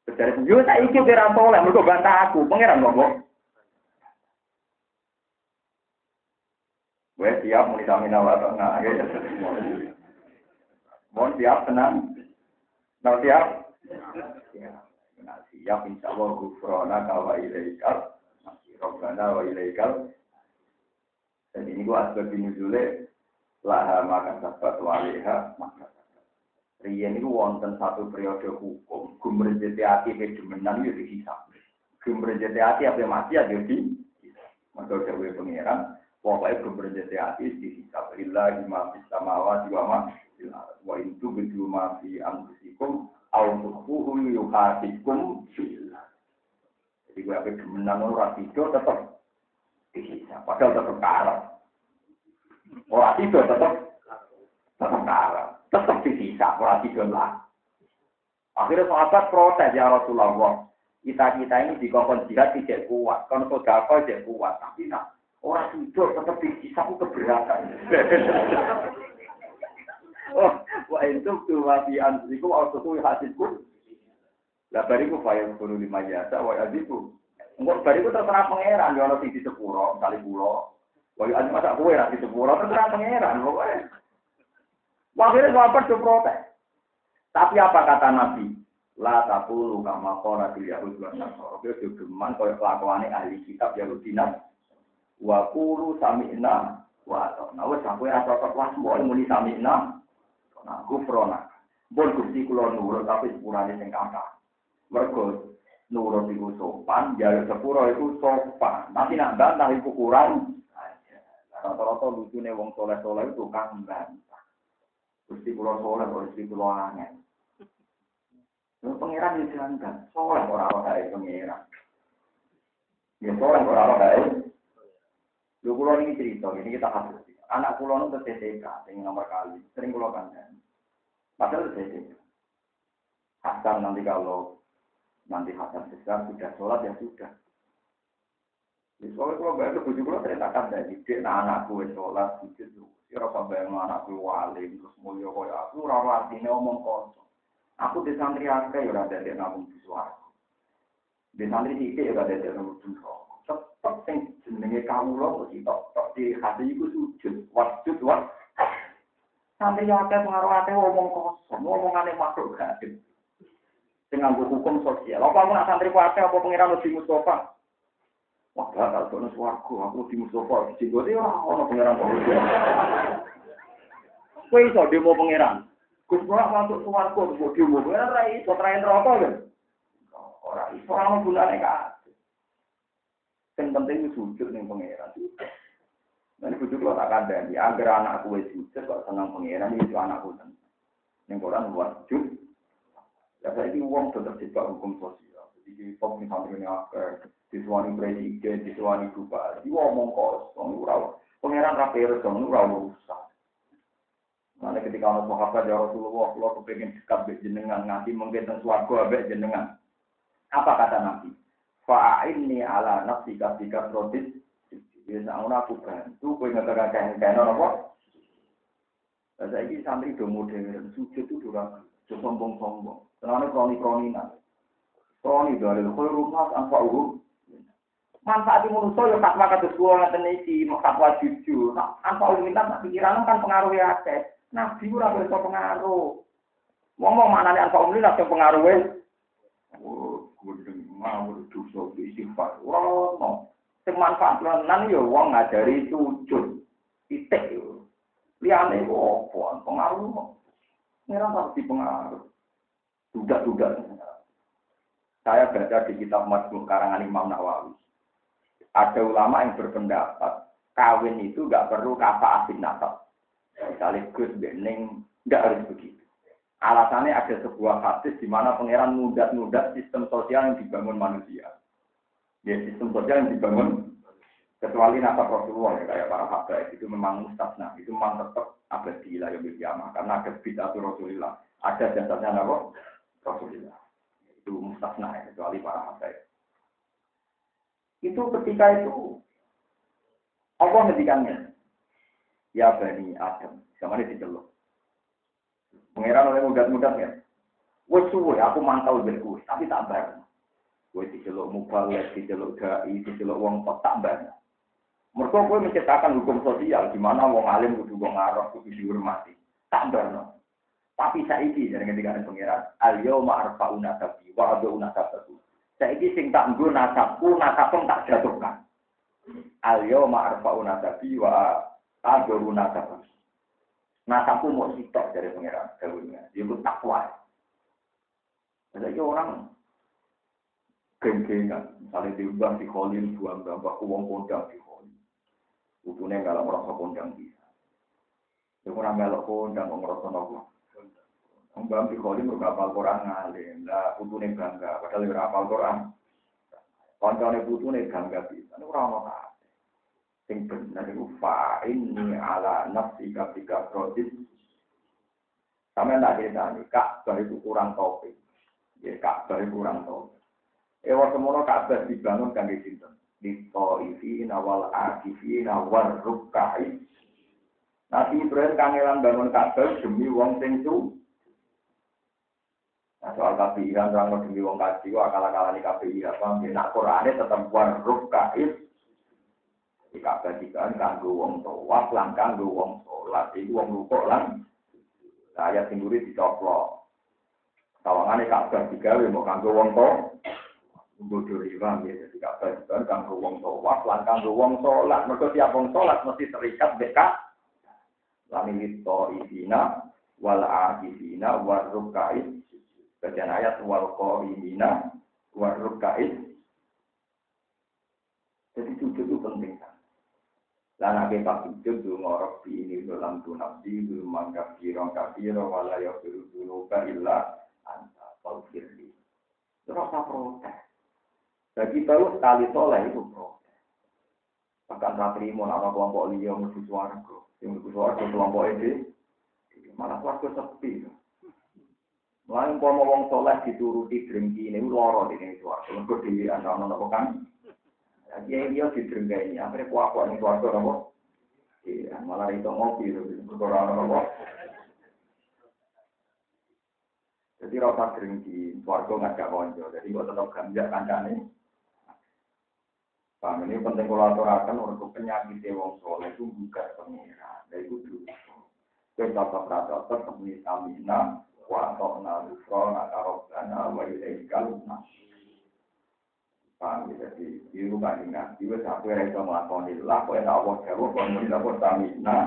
Dari yo tak ikut kira soleh, mereka bantah aku, pangeran kok. Gue siap mau disamina wa tengah. Mohon siap tenang. Nah siap. Ya, nah, siap insya Allah gufrona kawa ilaikal. Masih robbana wa ilaikal. Dan ini gua asbab nuzule laha makan sabat waliha maka Riyen itu wonten satu periode hukum, gumrejete ati ke demenan yo dihisab. Gumrejete ati apa mati ya di Maka dewe pangeran, pokoknya gumrejete ati dihisab. Illa lima samawati wa ma wa itu betul ma fi anfusikum aw tukhfuhu yuhasikum billah. Jadi gue apa demenan ora tidur tetep dihisab. Padahal tetep kalah. Ora tidur tetep tetep kalah tetap disisa, ora tidur lah. Akhirnya sahabat protes ya Rasulullah. Kita kita ini di kongkong jihad tidak kuat, kalau sodako tidak kuat, tapi nak orang tidur tetap disisa itu keberatan. (laughs) oh, wah itu tuh wafi ansiku, atau tuh hasilku. Lah bariku fayang kuno lima jasa, wah adiku. Enggak bariku terserah pangeran, ya orang di sepuro, kali pulau. Wah ada masa kue di sepuro, terserah pangeran, pokoknya. Akhirnya sahabat itu protes. Tapi apa kata Nabi? La takulu kama qala bil yahud wa nasara. Dia geman kaya kelakuane ahli kitab Yahudi nan. Wa qulu sami'na wa ata'na. Wes aku ora cocok mbok muni sami'na. Nah, gufrona. Bon Gusti kula nurut tapi sepurane sing kathah. Mergo nurut iku sopan, jalur sepuro itu sopan. Nanti nak bantah iku kurang. Rata-rata lucunya wong soleh-soleh itu kang bantah. Gusti kula soleh, Gusti kula angin. Lu pangeran ya janggal, soleh orang orang kaya pangeran. Ya soleh orang orang kaya. Lu kula ini cerita, ini kita harus. Anak kula itu TTK, yang nomor kali, sering kula kandang. Padahal TTK. Hasan nanti kalau nanti Hasan besar sudah sholat ya sudah. Di soalnya kalau bayar ke bujuk kalau ceritakan dari dia, nah anakku sholat, gitu. Kira sampai yang anakku wali, terus mulia kaya aku, rawa artinya omong kosong. Aku di santri akeh ya ada di nabung di suaraku. Di santri sikit ya ada di nabung di suaraku. Tetap yang jenenge kamu loh, mesti tok di hati itu sujud, wajud, wajud. Santri akeh pengaruh akeh omong kosong, ngomong aneh makhluk gaib. Dengan hukum sosial. Apa santri akeh apa pengiran lebih Mustafa? Wah, kalau kono swarga, aku di Mustafa, di Jenggote ora ono pangeran kok. Kowe iso demo pangeran. Gus masuk swarga, kok demo pangeran ra iso train neraka kan. Ora iso ora gunane kabeh. Sing penting sujud ning pangeran. Nanti bujuk lo tak ada, ya agar anakku itu sujud kok senang pangeran itu anakku senang. Yang koran buat sujud. Ya saya ini uang tetap terjebak hukum sosial. Jadi pop misalnya ini akar disuani presiden, disuani bupati, ngomong kosong, ora pangeran rapi resong, ora rusak. Nanti ketika orang sahabat ya Rasulullah, kalau kepengen dekat be jenengan, nganti mungkin suarga be jenengan. Apa kata Nabi? Fa'inni ala nafsi kasika prodis. Biasa aku bantu, kue ngetekan kain-kain apa? Saya ini santri do modern, sujud itu durang, sombong-sombong. Tenangnya kroni-kroninan. Kroni dari rumah tanpa urut manfaat manusia ya tak maka terus kula ngaten iki fatwa jujur tanpa minta tak pikiran kan pengaruh ya akeh nabi ora bisa pengaruh ngomong mana nih anfa umli langsung pengaruh oh gudeng mau dosa istighfar ora ono sing manfaat lan ya wong ngajari sujud. Itik yo. Liyane opo pengaruh ngira pasti pengaruh. Dudak-dudak. Saya baca di kitab Majmu karangan Imam Nawawi. Ada ulama yang berpendapat kawin itu nggak perlu kata asing nasab. Misalnya Gus Bening nggak harus begitu. Alasannya ada sebuah hadis di mana pangeran mudat-mudat sistem sosial yang dibangun manusia. Ya, sistem sosial yang dibangun kecuali nasab Rasulullah ya kayak para habaib itu memang mustasna itu memang tetap abadi lah yang kiamah karena ada bid'atu Rasulullah ada jasanya nama Rasulullah itu mustasna ya, kecuali para habaib itu ketika itu Allah ngedikannya. Ya Bani Adam. Sama ini diceluk. Pengiran oleh mudah-mudah ya. Wes suwe aku mantau berkuwi, tapi tak bareng. Wes diceluk mubalik, diceluk dai, diceluk wong kok tak bareng. Mereka kowe menciptakan hukum sosial di mana wong alim kudu wong arah kudu dihormati. Tak berno. Tapi saiki dari ketika pengiran, al yauma arfa'una tabi wa aduna tabi. Saiki sing tak nggo nasabku nasabku tak jatuhkan. Al yauma arfa'una tabi wa aduna tabi. Nasabku mau sitok dari pengiran dawuhnya. Dia pun takwa. Jadi orang geng-gengan, misalnya diubah di kholil, dua mbak, uang kondang di kholil. Utune kalau merasa kondang bisa. Itu kurang melok kondang, merasa nopo. Mbak di kholil mereka apal Quran ngalim, lah utune bangga, padahal ya apal Quran. Koncone putune bangga bisa, ini orang nopo Sing bener itu ini ala nafsi kapika prodis. Sama tak kak, itu kurang topik. Ya, kak, kurang topik. Ewa semono Ka'bah dibangun kangge sinten? Di Taifina wal Akifina wal Rukkai. Nabi Ibrahim kangelan bangun Ka'bah demi wong sing su. Nah, soal kafiran orang demi wong kaji, akal-akalan di KPI apa? Nak Qurannya tetap war Rukkai. Di Ka'bah dikan kanggo wong tawaf lan kanggo wong sholat. Iku wong rukuk lan ayat sing dicoplok. Tawangane Ka'bah digawe mau kanggo wong tawaf bodoh riba ya jadi kabar kan kanggo wong tawaf lan kanggo wong salat mergo tiap wong salat mesti terikat beka lami lito isina wal akifina war rukai bagian ayat wal qaimina war rukai jadi sujud itu penting kan lan ake pas sujud du ngorok di ini dalam tu nafsi du mangkap kirong kafiro wala yafiru dulu illa anta faufirli terus apa protes bagi baru sekali soleh itu protes. Bahkan tak terima nama kelompok liya mesti suarga. Yang mesti suarga kelompok ini malah suarga sepi. Mulai mau wong soleh dituruti drengki ini loro di sini suarga. Mereka di anak-anak kan. Jadi dia di drengki ini. Akhirnya kuat ini suarga nopo. Iya, malah itu ngopi itu. Berkorang nopo. Jadi rasa drengki, suarga ngajak konco. Jadi gua tetap ganjak kancane. Paham ini penting aturakan untuk penyakit wong soleh itu bukan pengira, dan itu dulu. Kita tetap tetap misamina, watok nalufro, nakarobana, wa ilaikal Paham ya, jadi itu kan ingat, itu satu yang bisa melakukan ilah, kok enak Allah jawab, kok ini dapat samina.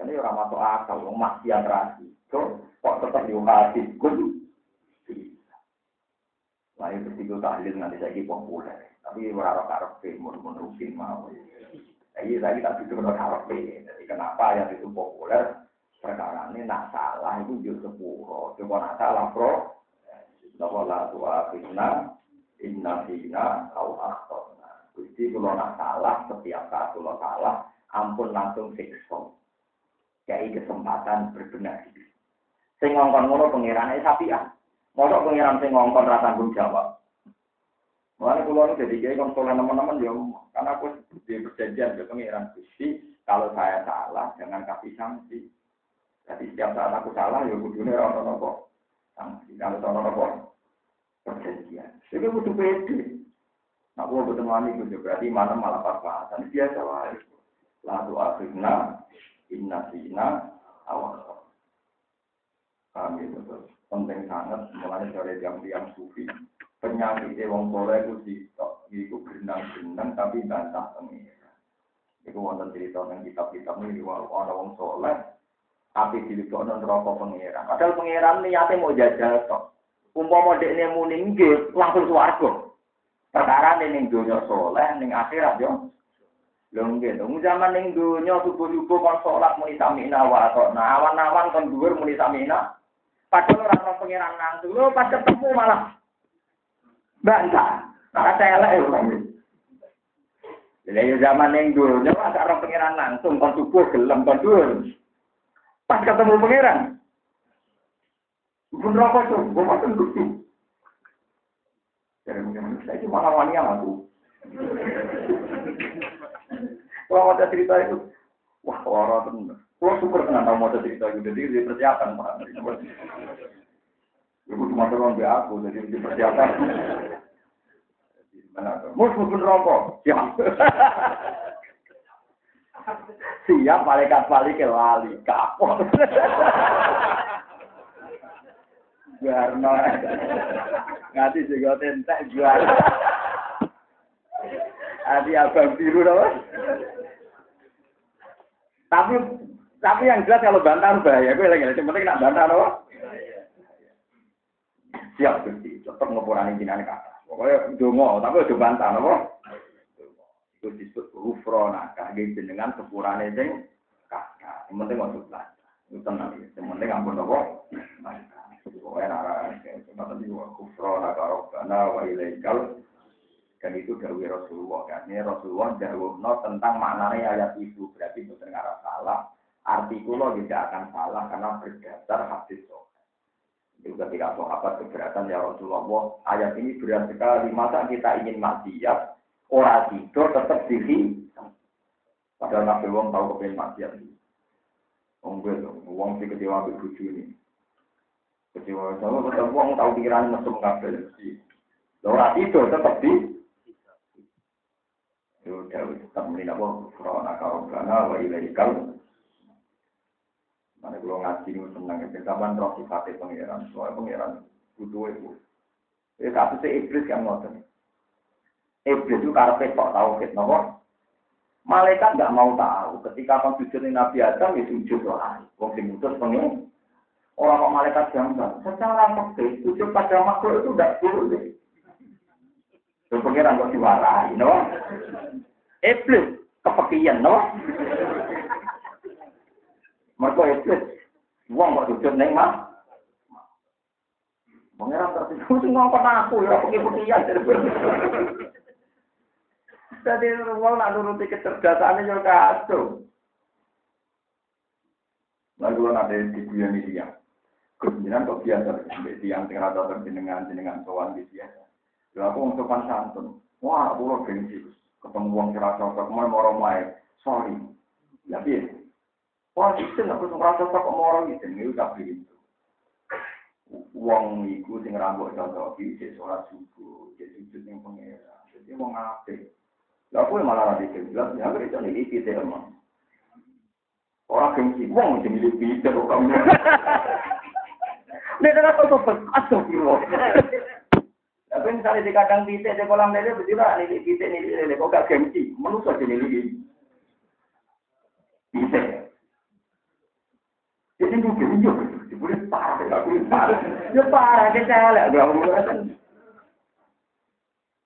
Jadi orang masuk akal, orang maksiat rasi. Kok tetap diukasi, kun. Nah, itu begitu tahlil nanti saya populer. Tapi ora karepe mun mun rutin mau. Jadi saya tak itu ora karepe. Jadi kenapa yang itu populer? Perkara ini nak salah itu juga sepuro. Coba nak salah pro. Bahwa la tua inna fina au akhtona. Jadi kalau nak salah setiap saat kalau salah ampun langsung siksa. Jadi kesempatan berbenar. Sing ngongkon ngono sapi ah. Mosok pangeran sing ngongkon ra tanggung jawab. Mulai pulau ini jadi kiai konsulen teman-teman ya, karena aku di perjanjian ke pengiran Gusti, kalau saya salah jangan kasih sanksi. Jadi setiap saat aku salah ya kudunya orang nopo sanksi. Kalau orang nopo perjanjian. Jadi butuh pede. Nah, aku betul mani itu berarti mana malah pas-pasan biasa lah. Lalu akhirnya inna sina awal. Kami itu penting sangat mulai dari yang-yang sufi penyakit wong soleh itu sitok, itu genang-genang tapi bantah pengira. Itu wonten cerita yang kitab-kitab ini, ada wong soleh, api dilibokno neraka pengira. Padahal pengiran niatnya mau jajal tok. Umpama dekne muni nggih, langsung swarga. Perkara ning dunya soleh, ning akhirat yo. Lho nggih, zaman ning dunya subuh-subuh kon salat muni samina wa Nah, awan-awan kon dhuwur muni samina. Padahal ora ono pengiran langsung. Lho pas ketemu malah bantah. Maka saya ya. Jadi zaman yang dulu, nyawa orang pengiran langsung, kon subuh gelem kon Pas ketemu pengiran, rokok gue makan mungkin yang aku. Kalau cerita itu, wah orang Kalau tahu mau cerita itu, jadi dipersiapkan pak. Ibu cuma jadi dipersiapkan. Benar. Mus pun rokok. Siap. Siap malaikat balik ke lali kapok. Biarno. Ngati juga tentek jual. Adi abang biru apa? Tapi tapi yang jelas kalau bantah bahaya, gue lagi lagi penting nak bantah apa? Siap Gusti, tetap ngepurani jinan kata. Pokoknya dongo, tapi udah bantah apa? Itu disebut rufrona, kage jenengan sepurane sing kakak. Yang penting masuk belajar. Itu tenang, yang penting ampun apa? Ilaikal dan itu dari Rasulullah. Ini Rasulullah no tentang maknanya ayat itu berarti itu salah. Arti kulo tidak akan salah karena berdasar hadis Itu ketika sahabat keberatan ya Rasulullah, ayat ini berat sekali. Masa kita ingin maksiat, orang tidur tetap diri. Padahal nabi wong tahu kepengen maksiat. Wong gue wong si kecewa ibu ini. Kecewa, sama betul wong tahu pikiran mesum kabel. Orang tidur tetap di Yaudah, tetap menina apa? Furana karobana wa ilaikal. Mana kalau ngaji ini senang, ya. kapan roh sifatnya pengiran, soalnya pengiran butuh itu. Ya kasusnya iblis yang ngotot. Iblis itu karena kok tahu kita nopo. Malaikat nggak mau tahu. Ketika sujud Nabi Adam ya sujud lah. Wong sing mutus pengen. Orang kok malaikat janggal. Secara fakir sujud pada makhluk itu tidak boleh. Itu pengiran kok diwarai, no? Iblis kepekian, no? Mereka iblis, uang kok sujud neng mah? Pengiran tertidur sih ngomong aku ya, peki-pekian. Jadi uang nak nuruti kecerdasannya juga kacau. Lalu ada di dunia dia, kemudian kok biasa, tiang tinggal atau terjenengan jenengan di biasa. Ya aku untuk santun. Wah, aku lo gengsi. Ketemu uang kira cocok, mau mau main. Sorry. Ya biar. Wah, itu aku cocok kok mau orang itu. Ini udah begitu. Uang itu sing rambut cocok, bisa sholat subuh, jadi sujud yang pengira. Jadi mau ngapain? Ya aku malah nanti jelas, ya aku itu nih kita emang. Orang gengsi, uang mesti milik kita kok kamu. Ini adalah cocok, astagfirullah. Tapi misalnya di kadang titik di kolam lele lah nih titik nih lele kok gak gengsi, manusia jadi lele. Titik. Jadi gue gini boleh parah, gak boleh parah. Ya parah, kecil, gak boleh.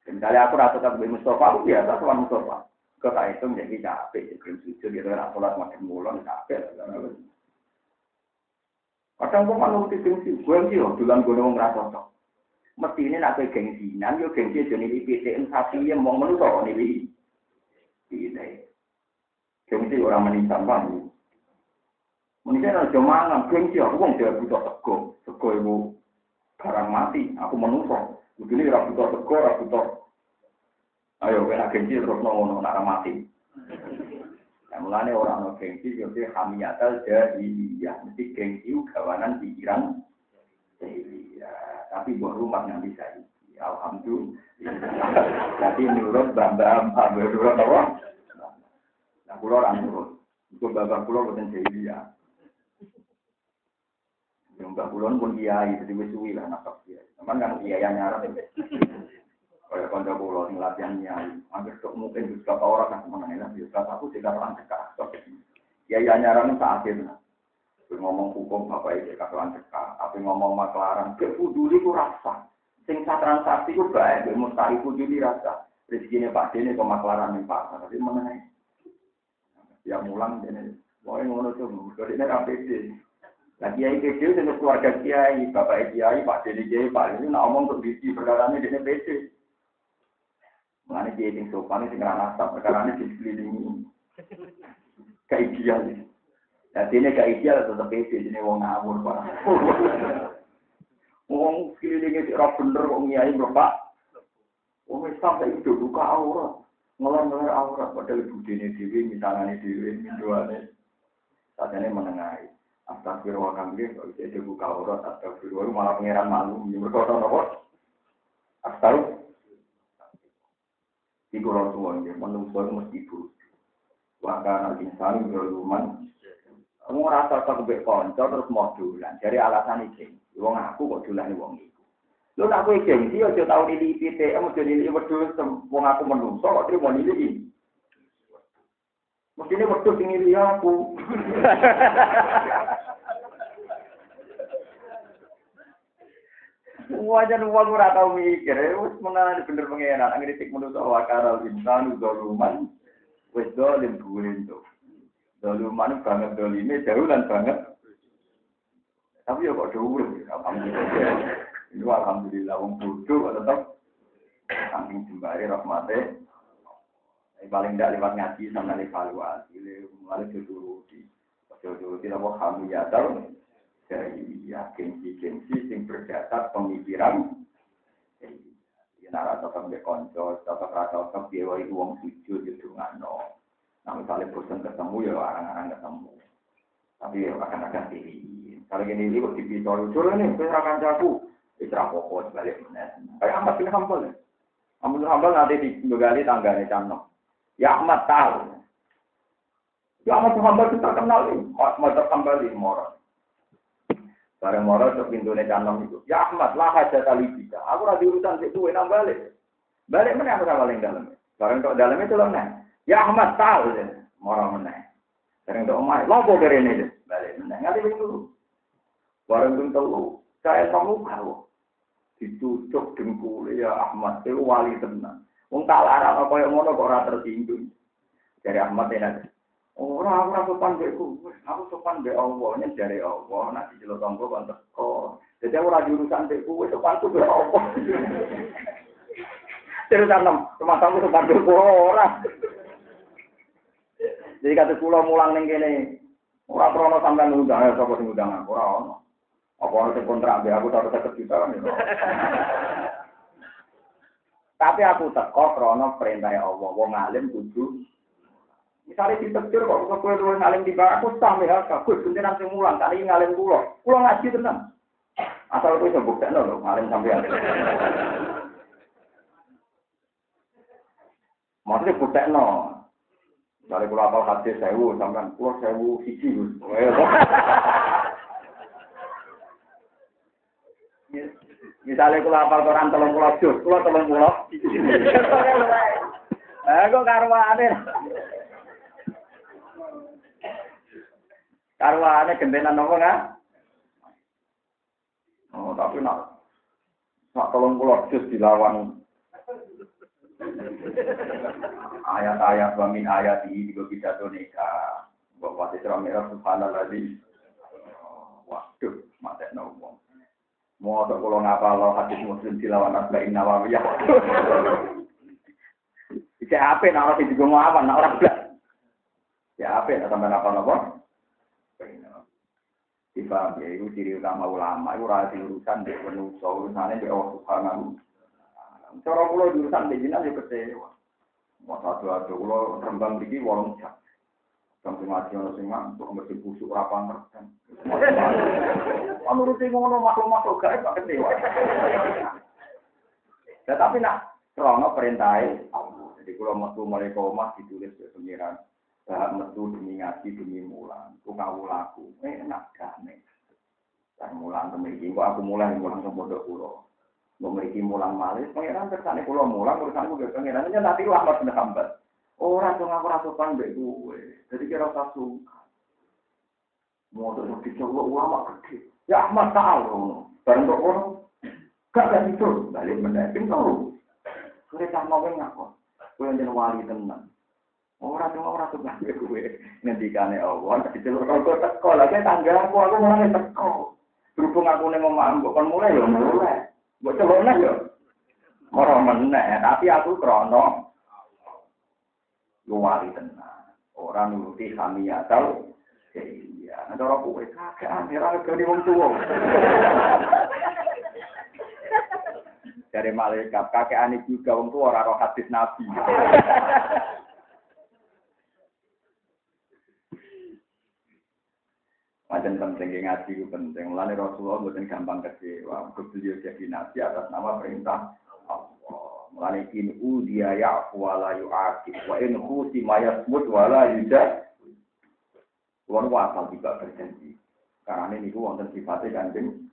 Misalnya aku rasa tak Mustafa, aku biasa sama Mustafa. Kau tak itu menjadi capek, jadi sujud gitu, nak sholat makin mulon capek. Kadang malu di gengsi, gue sih, duluan gue ngomong rasa cocok. Mesti ini nak gengsinan yo gengsi jadi ini PTN sapi yang mau menurut kok ini ini gengsi orang menisan bang menisan ada mangan gengsi aku bang dia butuh sego. Sego ibu barang mati aku menusuk begini ora butuh sego ora butuh. Ayo kena gengsi terus ngono nak mati Yang mulane orang no gengsi, jadi hamiyatal jadi ya mesti gengsi kawanan pikiran tapi buat rumah yang bisa Alhamdulillah. Jadi menurut bambam, menurut apa? Nah, pulau orang nurut. Itu bapak pulau bukan jadi ya. Yang mbak pulau pun kiai, jadi wisuwi lah kiai. Cuman kan kiai yang nyarap. Kayak konco pulau yang latihan kiai. Hampir sok mungkin juga orang kan mengenai lah. Bisa aku tidak orang cekak. Kiai yang nyarap saat itu. ngomong hukum apa itu kasuan cekak, tapi ngomong maklaran, ke peduli ku rasa. Sing transaksi ku baik, mustahil peduli rasa. Rezekinya Pak Dene ke maklaran yang pasar, tapi mengenai. Ya mulang ini, mau ngono tuh, ini RPD. Nah kiai kecil dengan keluarga kiai, bapak kiai, Pak Dene kiai, Pak ini nak omong untuk bisi perkara ini PD. Mengenai kiai yang sopan ini tinggal nasab, perkara ini dikelilingi. Kayak ideal. Jadi ini gak ideal tetap pede, ini wong ngawur pak. (laughs) Wong sekeliling itu orang bener, wong nyai bapak. Wong Islam tak itu buka aurat, ngelar-ngelar aurat. Padahal ibu dini dewi, misalnya dewi, minduane. Saat ini menengahi. Astagfirullah kami, kalau itu buka aurat, astagfirullah, malah pengiran malu. Ini berkata apa? Astagfirullah. Iku Rasulullah nggih menungso mesti buruk. Wa kana insanu zaluman. Kamu rasa tak mbek kanca terus mau dolan. Jadi alasan iki, wong aku kok dolan wong iku. Lu tak kowe gengsi aja tau nili PTM aja nili wedhus wong aku menungso kok trimo nili. Mestine wedhus sing aku. (laughs) Wajar wong ora tau mikir, wis menane bener pengenan, ngritik menungso wakaral insanu zaluman. Wis dolim buwin to. Zaluman banget dolime jauh dan banget. Tapi ya kok dhuwur, alhamdulillah. Itu alhamdulillah wong bodoh kok tetep saking jembari rahmate. Paling tidak lewat ngaji sama evaluasi, mulai dituruti. Dituruti apa kamu ya tahu? Dari ya gengsi-gengsi sing berdasar pemikiran. Ya nara tetap di konco, tetap rasa tetap dia wali uang sujud di dungano. Nah misalnya bosan ketemu ya orang-orang ketemu. Tapi ya akan akan diri. Kalau gini ini kok dipisah, lucu nih, saya akan jago. Isra pokok balik Kayak Ahmad bin Hambal. Ahmad bin Hambal nanti digali tanggane Cano. Ya Ahmad tahu. Ya Ahmad bin Hambal itu terkenal nih. Ahmad Hambal di. Bareng Moro ke pintu Cano itu. Ya Ahmad lah aja tali bisa. Aku lagi urusan itu enak balik. Balik mana aku sama paling dalam. Bareng kok itu loh Ya Ahmad tahu deh. Moro mana. Bareng. Lopo kere ini deh. Balik mana. Ngerti dulu. Bareng pun tahu. Saya kamu kau ditutup dengkul ya Ahmad itu wali tenang. Wong tak apa yang ngono kok ora tersinggung. Dari Ahmad enak. Ora ora sopan beku, aku sopan be Allah, nya dari Allah, nanti jelo tonggo kan teko. Jadi ora diurusan beku, wis sopan ku be Allah. Terus tanam, rumah tangga sopan beku ora. Jadi kata pulau mulang ning kene, ora krono sampean ngundang, ya sapa sing ngundang aku ora ono. Apa harus kontrak be aku taruh seket juta kan? Tapi aku teko krono perintah Allah, wong alim kudu Misalnya ditegur kok kok kowe luwih ngalim di aku sampe hak kabut jenengan sing mulang kali ngalim kula. Kula ngaji tenan. Asal kowe iso buktekno lho ngalim sampean. Maksudnya buktekno. Misalnya kula apal hadis sewu sampean kula sewu siji. Misalnya kula apal Quran telung pulau juz, kula telung pulau. (laughs) Eh kok karwane. Karwane gentenan nopo nggak? Oh, tapi nak nak tolong pulau juz dilawan ayat-ayat wa min ayat ini juga bisa nikah. Bapak Sisra Merah Subhanallah Waduh, mati ngomong. Mau tak kalau ngapa lo hadis muslim dilawan arba'in nawawiyah. Iki apa nak orang juga mau apa, nak orang belas. Ya apa sampai apa nopo? Dipaham ya, itu ciri utama ulama, itu rahasia urusan di penuh, urusannya di Allah Subhanahu. Cara pulau urusan di jinak ya kecewa. Mau satu satu pulau rembang begini walau jam. Sampai ngaji orang sing ngantuk mesti busuk rapan ngerti. Menurut ngono makhluk-makhluk gaib gak kecewa. Ya tapi nak krono perintah Allah. Jadi kalau metu mulai koma ditulis ke pengiran. Bahak metu demi ngaji demi mulan. Ku ngawulaku. Enak damai. Dan mulan temui kok aku mulai mulang ke pondok pulau. Memiliki mulang malih. Pengiran kersane pulau mulang urusanku ke pengiran. Ini nanti lama bener hambat. Orang tuh ngaku rasa pan gue. Jadi kira rasa. Mau tuh dicoba ulama gede. Ya Ahmad tahu. Barang kok orang. Gak itu. Balik mendamping tahu. Kita mau ngaku. Gue yang wali tenang. Orang tuh orang tuh bangga gue. Ngendikane Allah. Tapi celur rokok teko. Lagi tangga aku. Aku mulai teko. Berhubung aku nih mau. Kan mulai ya mulai. Buat coba ya. Orang meneh. Tapi aku krono. luwali tenang. Orang nuruti kami atau iya. Nah, cara kue kakek ora gani wong tuwa. Dari malaikat kakek aneh juga wong tuwa ora roh hadis nabi. Macam penting ngaji itu penting. Mulane Rasulullah bukan gampang kecewa. Beliau jadi nabi atas nama perintah Allah. Mulane in udiya ya'fu wa la yu'aqib wa in khusi ma yasmut wa la yujad. Kulo wasal juga berjanji. Karena ini itu wonten sifatnya kanjeng.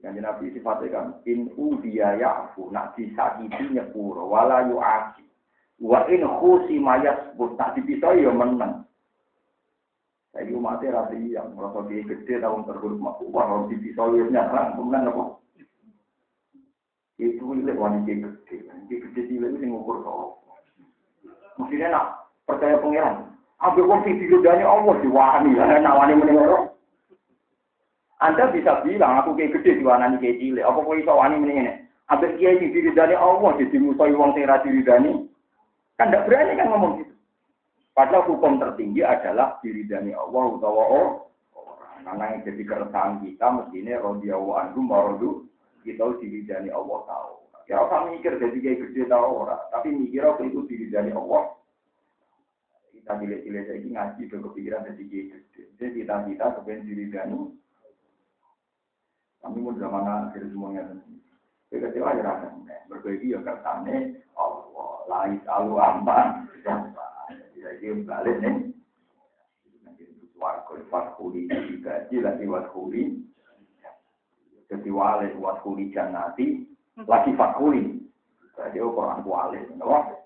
Kanjeng Nabi sifatnya kan in udiya ya'fu nak disakiti nyepuro wa la yu'aqib. Wa in khusi ma yasmut tak dipisah ya menang. Saya umatnya rasi yang merasa dia gede tahun terhormat. Wah, harus dipisah ya nyerang. Kemudian apa? Itu ini wanita gede, wanita gede cilik itu ngukur kok. Maksudnya nak percaya pangeran. Ambil uang sing digodani Allah diwani, lah nak wani menengok. Anda bisa bilang aku kayak gede diwanani kayak cilik. Apa kok iso wani menengene? Ambil kiai sing diridani Allah jadi musuh uang sing ra diridani. Kan tidak berani kan ngomong gitu. Padahal hukum tertinggi adalah diridani Allah utawa orang. Karena yang jadi keresahan kita mestinya rodiyallahu anhu marodu kita diridani Allah tahu. Ya orang mikir jadi kayak gede tahu orang, tapi mikir apa itu diridani Allah. Kita cilik-cilik saya ngaji ke kepikiran jadi kayak gede. Jadi kita kita kepengen diridani. Kami mau zaman akhir semuanya. Kita kecewa ya rasanya. Berbagi ya Allah. Lais alu aman. Jadi balik nih. Warga fatkuli digaji lagi watkuli jadi wali buat kuli janati lagi fakuli jadi Quran wali? Kenapa?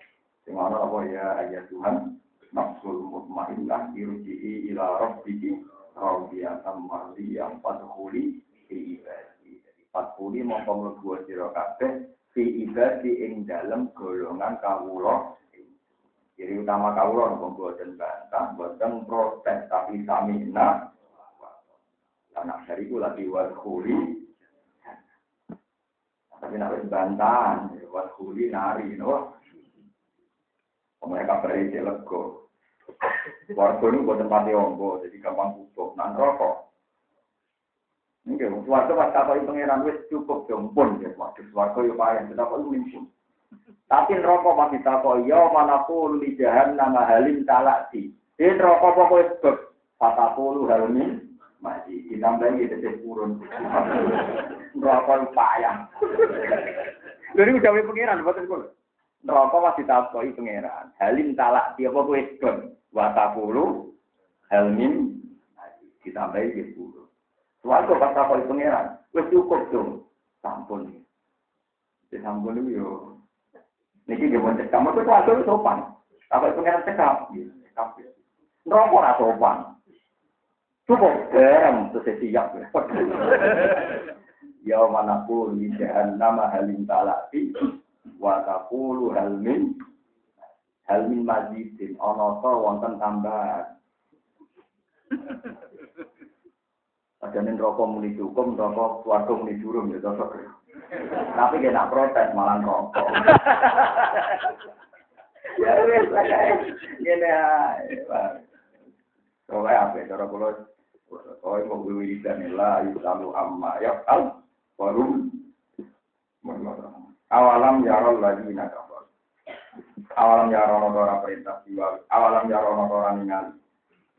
Singana apa ya ayat Tuhan? Nafsul mutmainnah irji'i ila rabbiki radiyatan mardiyah fadkhuli fi ibadi. Jadi fadkhuli mongko mlebu sira kabeh fi ibadi ing dalem golongan kawula jadi utama kawula nopo boten bantah boten protes tapi samina anak dari itu lagi wadkhuli tapi nak bantahan, buat kuli nari, no. Mereka berisi lego. Warga ini buat tempat ombo, jadi gampang kutuk, nan rokok. Ini warga pas takoi pangeran wis cukup jompun ya, waduh warga yo payah, kita kok mimpun. Tapi rokok pas ditakoi, yo mana pun di jahan nama halim talati. Ini rokok pokoknya sebab patapulu halim masih ditambah gitu sih turun. Rokok payah. Jadi udah wae pangeran boten kula. Neraka masih takoki pangeran. Halim talak dia apa kowe don. Wa taqulu halmin ditambahi di sepuluh. Suatu pas takoki pangeran, wis cukup dong. Sampun. Sampun itu yo. Niki dia mau cekam, itu suatu sopan. Takoki pangeran cekap. Cekap. Neraka ora sopan. Cukup garam terus siap. (laughs) Ya mana pun di nama halim talati wa halmin halmin mazidin ana ta wonten tambahan. Padahal rokok muni cukup, rokok suatu muni durung ya cocok. Tapi dia nak protes malah rokok. ya wes Gini ae. Soalnya apa? Cara kalau Oh, mau wiridan la yusalu amma ya al warum awalam yarol lagi nakafar awalam yarono ora perintah diwali awalam yarono ora ningali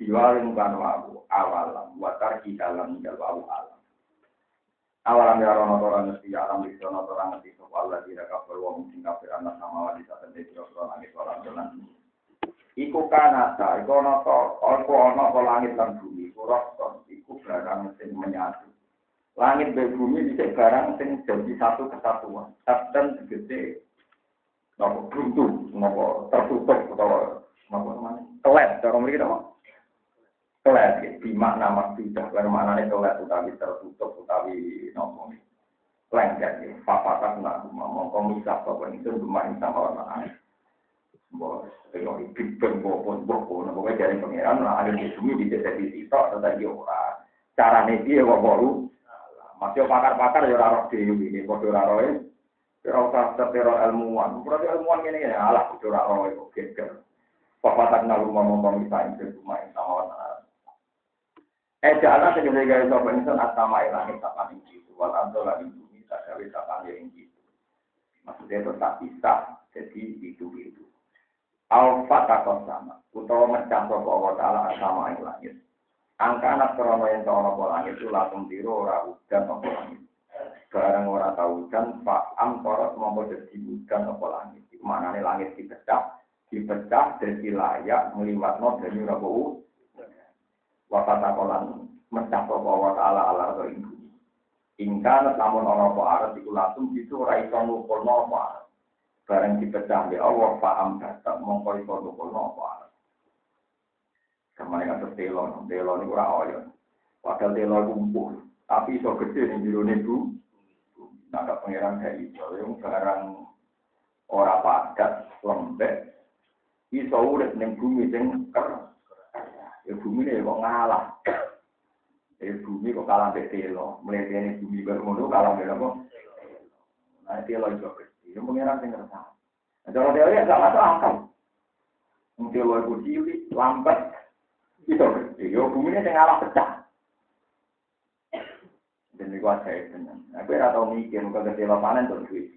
diwali bukan wabu awalam watar dalam tinggal wabu alam awalam yarono ora ngerti alam bisa ora ngerti sapa Allah tidak kafir wong sing kafir anak sama wali saten dadi ora langit ora jalan Iku kanata, iku ana to, iku ana apa langit lan bumi, iku rokton, iku barang sing menyatu. Langit dan bumi bisa barang sing jadi satu kesatuan. Sabdan segede, nopo buntu, nopo tertutup, atau nopo namanya, kelet, cara mereka apa? Kelet, ya, di makna maksudnya, bermaknanya kelet, utawi tertutup, utawi nopo lengket, ya, papatan, nak, ngomong misah, apa itu, bermain sama orang bos kalau Bang bos bos nah pokoknya dari pangeran lah. Ada di sini di desa di situ atau tadi ora cara nih dia kok baru masih pakar-pakar ya raro di ini. Bodoh raro ini Kira usah terteror ilmuwan, berarti ilmuwan ini ya alah bodoh raro itu geger. Papatan nalu ngomong misalnya ke rumah sama Eh jalan segala gaya sopan itu asama ilangit tak ini gitu, wal anto lagi bumi tak gawe gitu. Maksudnya itu tak bisa, jadi itu itu. Alfa takon sama, utawa mecah sapa Allah Ta'ala sama ing langit. Angka anak krono yang tau nopo langit itu langsung tiru ora udan nopo langit. Barang ora tau udan, pak am korot mampu jadi hujan apa langit. Iku maknane langit dipecah, dipecah dari layak meliwatno dari rabu. Wakata kolan mencap apa wa ta'ala ala ing bumi. Ingka namun ana apa arep iku langsung itu ora iso ngumpulno apa arep. Bareng dipecah be Allah paham datang mongko iso ngumpulno apa arep. Ke mana kata telo, telo ini kurang oyo. Padahal telo kumpul, tapi iso gede ning jero bu. Nah, pangeran kayak itu, yang barang ora padat, lembek, iso urip ning bumi sing keras. Ya bumi ini kok ngalah. Ya bumi kok kalah mbek telo. Mletene bumi baru ngono kalah mbek apa? Nah, telo iso gede. Ya pangeran sing ngerti. Nah, kalau teori gak masuk akal. Telo iku cilik, lambat, iso gede. Ya bumi ini sing ngalah pecah. Dan itu saya tenan. Aku ora tau mikir kok kecil panen tuh duit.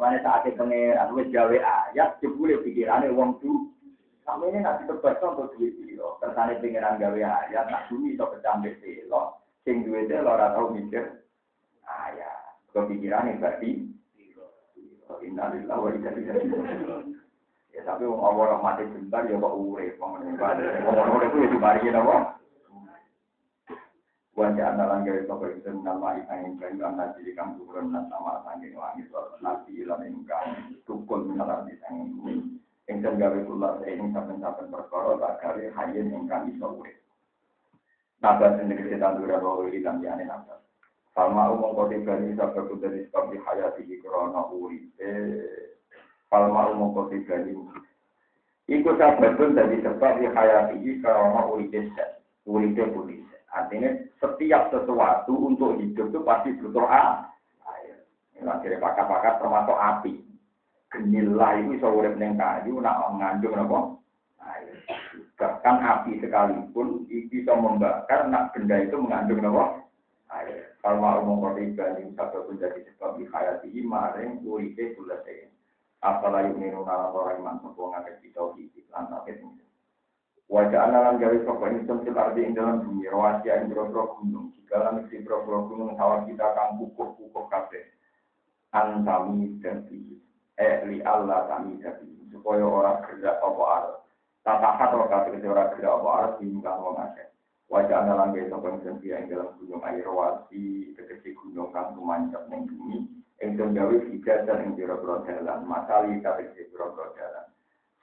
Mana saat itu pengen aku gawe ayat jebule pikirane wong tuh. Kamu ini nanti tebak untuk duit lo. Kersane pengiran gawe ayat nak bumi iso kecambet lo. Sing duit lo ora tau mikir ayat. Kepikirannya berarti Innalillahi wa inna ilaihi Ya tapi wong Allah mati bentar ya kok urip ngene. Wong ora kuwi dibari napa? Wajah andalan gawe sapa itu nama ikang ingkang lan jadi kang turun lan sama sanging langit nabi lan ingkang tukul minalar di sanging bumi. Ingkang gawe kula ing saben-saben perkara tak gawe hayen ingkang iso urip. Nabas sendiri kita dura bahwa ilang yane nabas. Falma umum kode gani sabda kudari sebab di hayati di korona uripe. Falma umum kode gani. Iku sabda pun dari sebab di hayati di korona uripe set. Uripe pulih. Artinya setiap sesuatu untuk hidup itu pasti butuh air. Akhirnya pakar-pakar termasuk api. Genila itu bisa urip neng kayu, nak mengandung apa? Air. Bahkan api sekalipun bisa membakar, nak benda itu mengandung apa? Air. Kalau mau mengkoti banding satu pun jadi sebab dihayati maring uripe bulate. Apalagi minum alam orang iman ngakit kita hidup lantak itu. Wajah analan gawe sapa insun fil ardi ing dalam bumi rawasi ing boro gunung jika lan isi boro gunung sawah kita kang kukuh-kukuh kabeh antami dadi eh li Allah tami dadi supaya ora gerak apa arep tatakat ora kabeh ora gerak apa arep diingkang wong akeh wajah analan gawe sapa insun ing dalam gunung air rawasi tegese gunung kang tumancap ning bumi ing gawe dan ing boro dalan masali kabeh boro dalan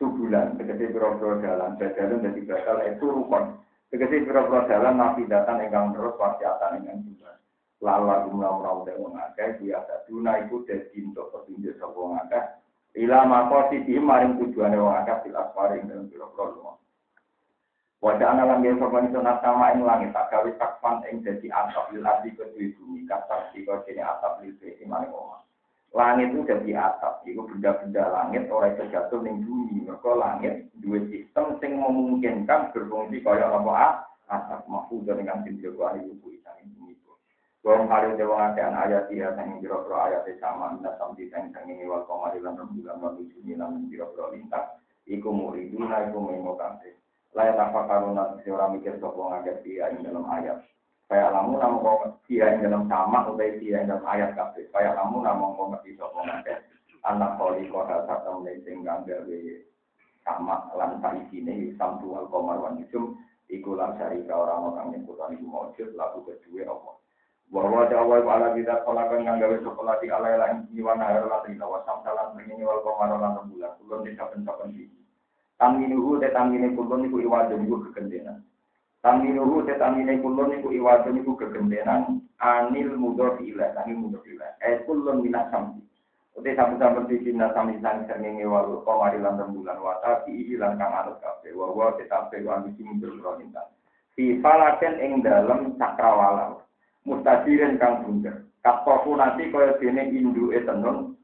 subulan, tegesi biro-biro dalan, dalan jadi bakal itu rukun. Tegesi biro-biro dalan nabi datang enggang terus wasiatan enggang juga. Lala jumlah merawat yang mengakai, biasa duna itu jadi untuk petunjuk sebuah mengakai. Ila mako sisi maring tujuannya wong akeh bil asfari ing dalam biro-biro lunga. Wajah anak lan biasa sopan sama ing langit tak gawe sakpan ing dadi atap lil ardi kedue bumi kasar sika kene atap lil bumi maring omah langit itu jadi atap, itu benda-benda langit orang itu jatuh di bumi. Mereka langit dua sistem yang memungkinkan berfungsi kaya apa atap mahfud dengan isang bumi itu. Wong kali dewa ngakean ayat dia sang biro-biro ayat sama minta sampai sang sang ini wal komari lan rembulan wal ujuni lan biro-biro lintas. Iku muriduna iku mengo kabeh. Layak apa karuna seorang mikir sapa ngaket dia dalam ayat. Kayak lamu namu kau dia yang dalam sama atau dia yang dalam ayat kabeh. Kayak lamu namu kau ngerti sopo ngake. Anak koli kau dasar temui sehingga gawe sama lan ini samtu al komar iku lan syarika orang orang yang kutan iku maujud lalu kedua Allah. Bahwa jawa ala kita kolakan yang gawe sekolah di alai lain jiwa nahar lan rina wasam salam begini wal komar lan rembulan kulon di saben-saben di. Taminuhu te tamine kulon iku iwadun iku kegendenan. Taminuhu te tamine kulon niku iwadun niku kegendenan anil mudor ila, anil mudor ila. Eh kulon minak samsi. Uti sabu-sabu di sini sami sang serngingi walu komari lan rembulan wata fi ilan kang anut kafe wawa tetapi wan bisi mundur kronintan. Fi falaken ing dalem cakrawala. Mustadirin kang bunder. Katoku nanti kaya dene indu etenun.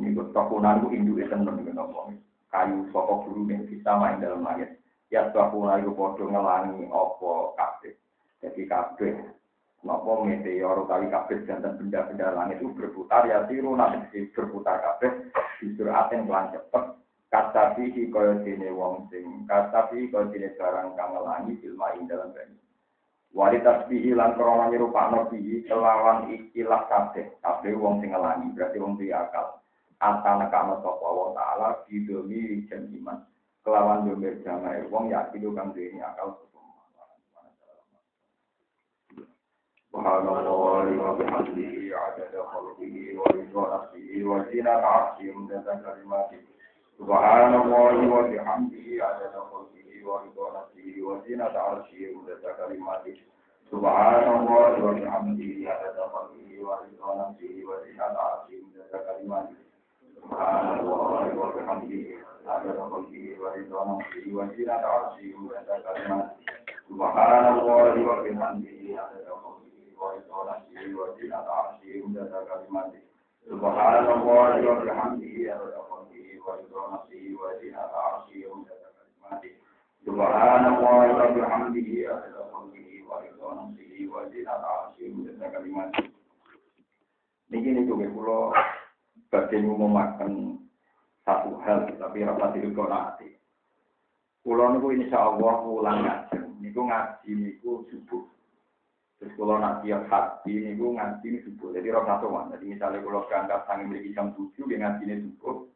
Niku tokunan ku indu etenun niku Kayu sokok guru ning bisa main dalam langit ya bahu lalu podo ngelangi opo kabeh. Jadi kabeh nopo meteor kali kabeh dan benda-benda langit itu berputar ya tiru nanti berputar kabeh justru aten pelan cepet kata pihi kaya dene wong sing kata pihi kaya dene barang kang ngelangi ilma ing dalam banyu Wali tasbihi lan krana nyerupakno bihi kelawan ikilah kabeh. Kabeh wong sing ngelangi, berarti wong duwe akal. Atana kana sapa wa taala bidomi jan iman. Kelawan domir jamae wong yakin kang duwe akal Subhanallah wa nafsihi wa zinata 'arshihi wa kalimatihi. Subhanallah wa bihamdihi adada khalqihi wa ridha nafsihi wa zinata 'arshihi wa kalimatihi. Subhanallah wa bihamdihi adada khalqihi wa ridha nafsihi wa zinata 'arshihi wa kalimatihi. Subhanallah wa bihamdihi adada khalqihi wa ridha nafsihi wa zinata 'arshihi wa kalimatihi. Subhanallah wa bihamdihi adada Subhanallah wa bihamdihi adada khalqihi wa ridha nafsihi wa zinata bihamdihi adada khalqihi wa ridha nafsihi wa zinata 'arshihi wa kalimatihi. Niki niku kula badhe ngumumaken satu hal tapi rapat dikonati. Kula niku insyaallah ulang ngaji. Niku ngaji niku subuh. Terus kalau nak tiap ini gue ngaji ini subuh. Jadi roh satu. Jadi misalnya kalau berangkat sangi memiliki jam tujuh, dia ngaji ini subuh.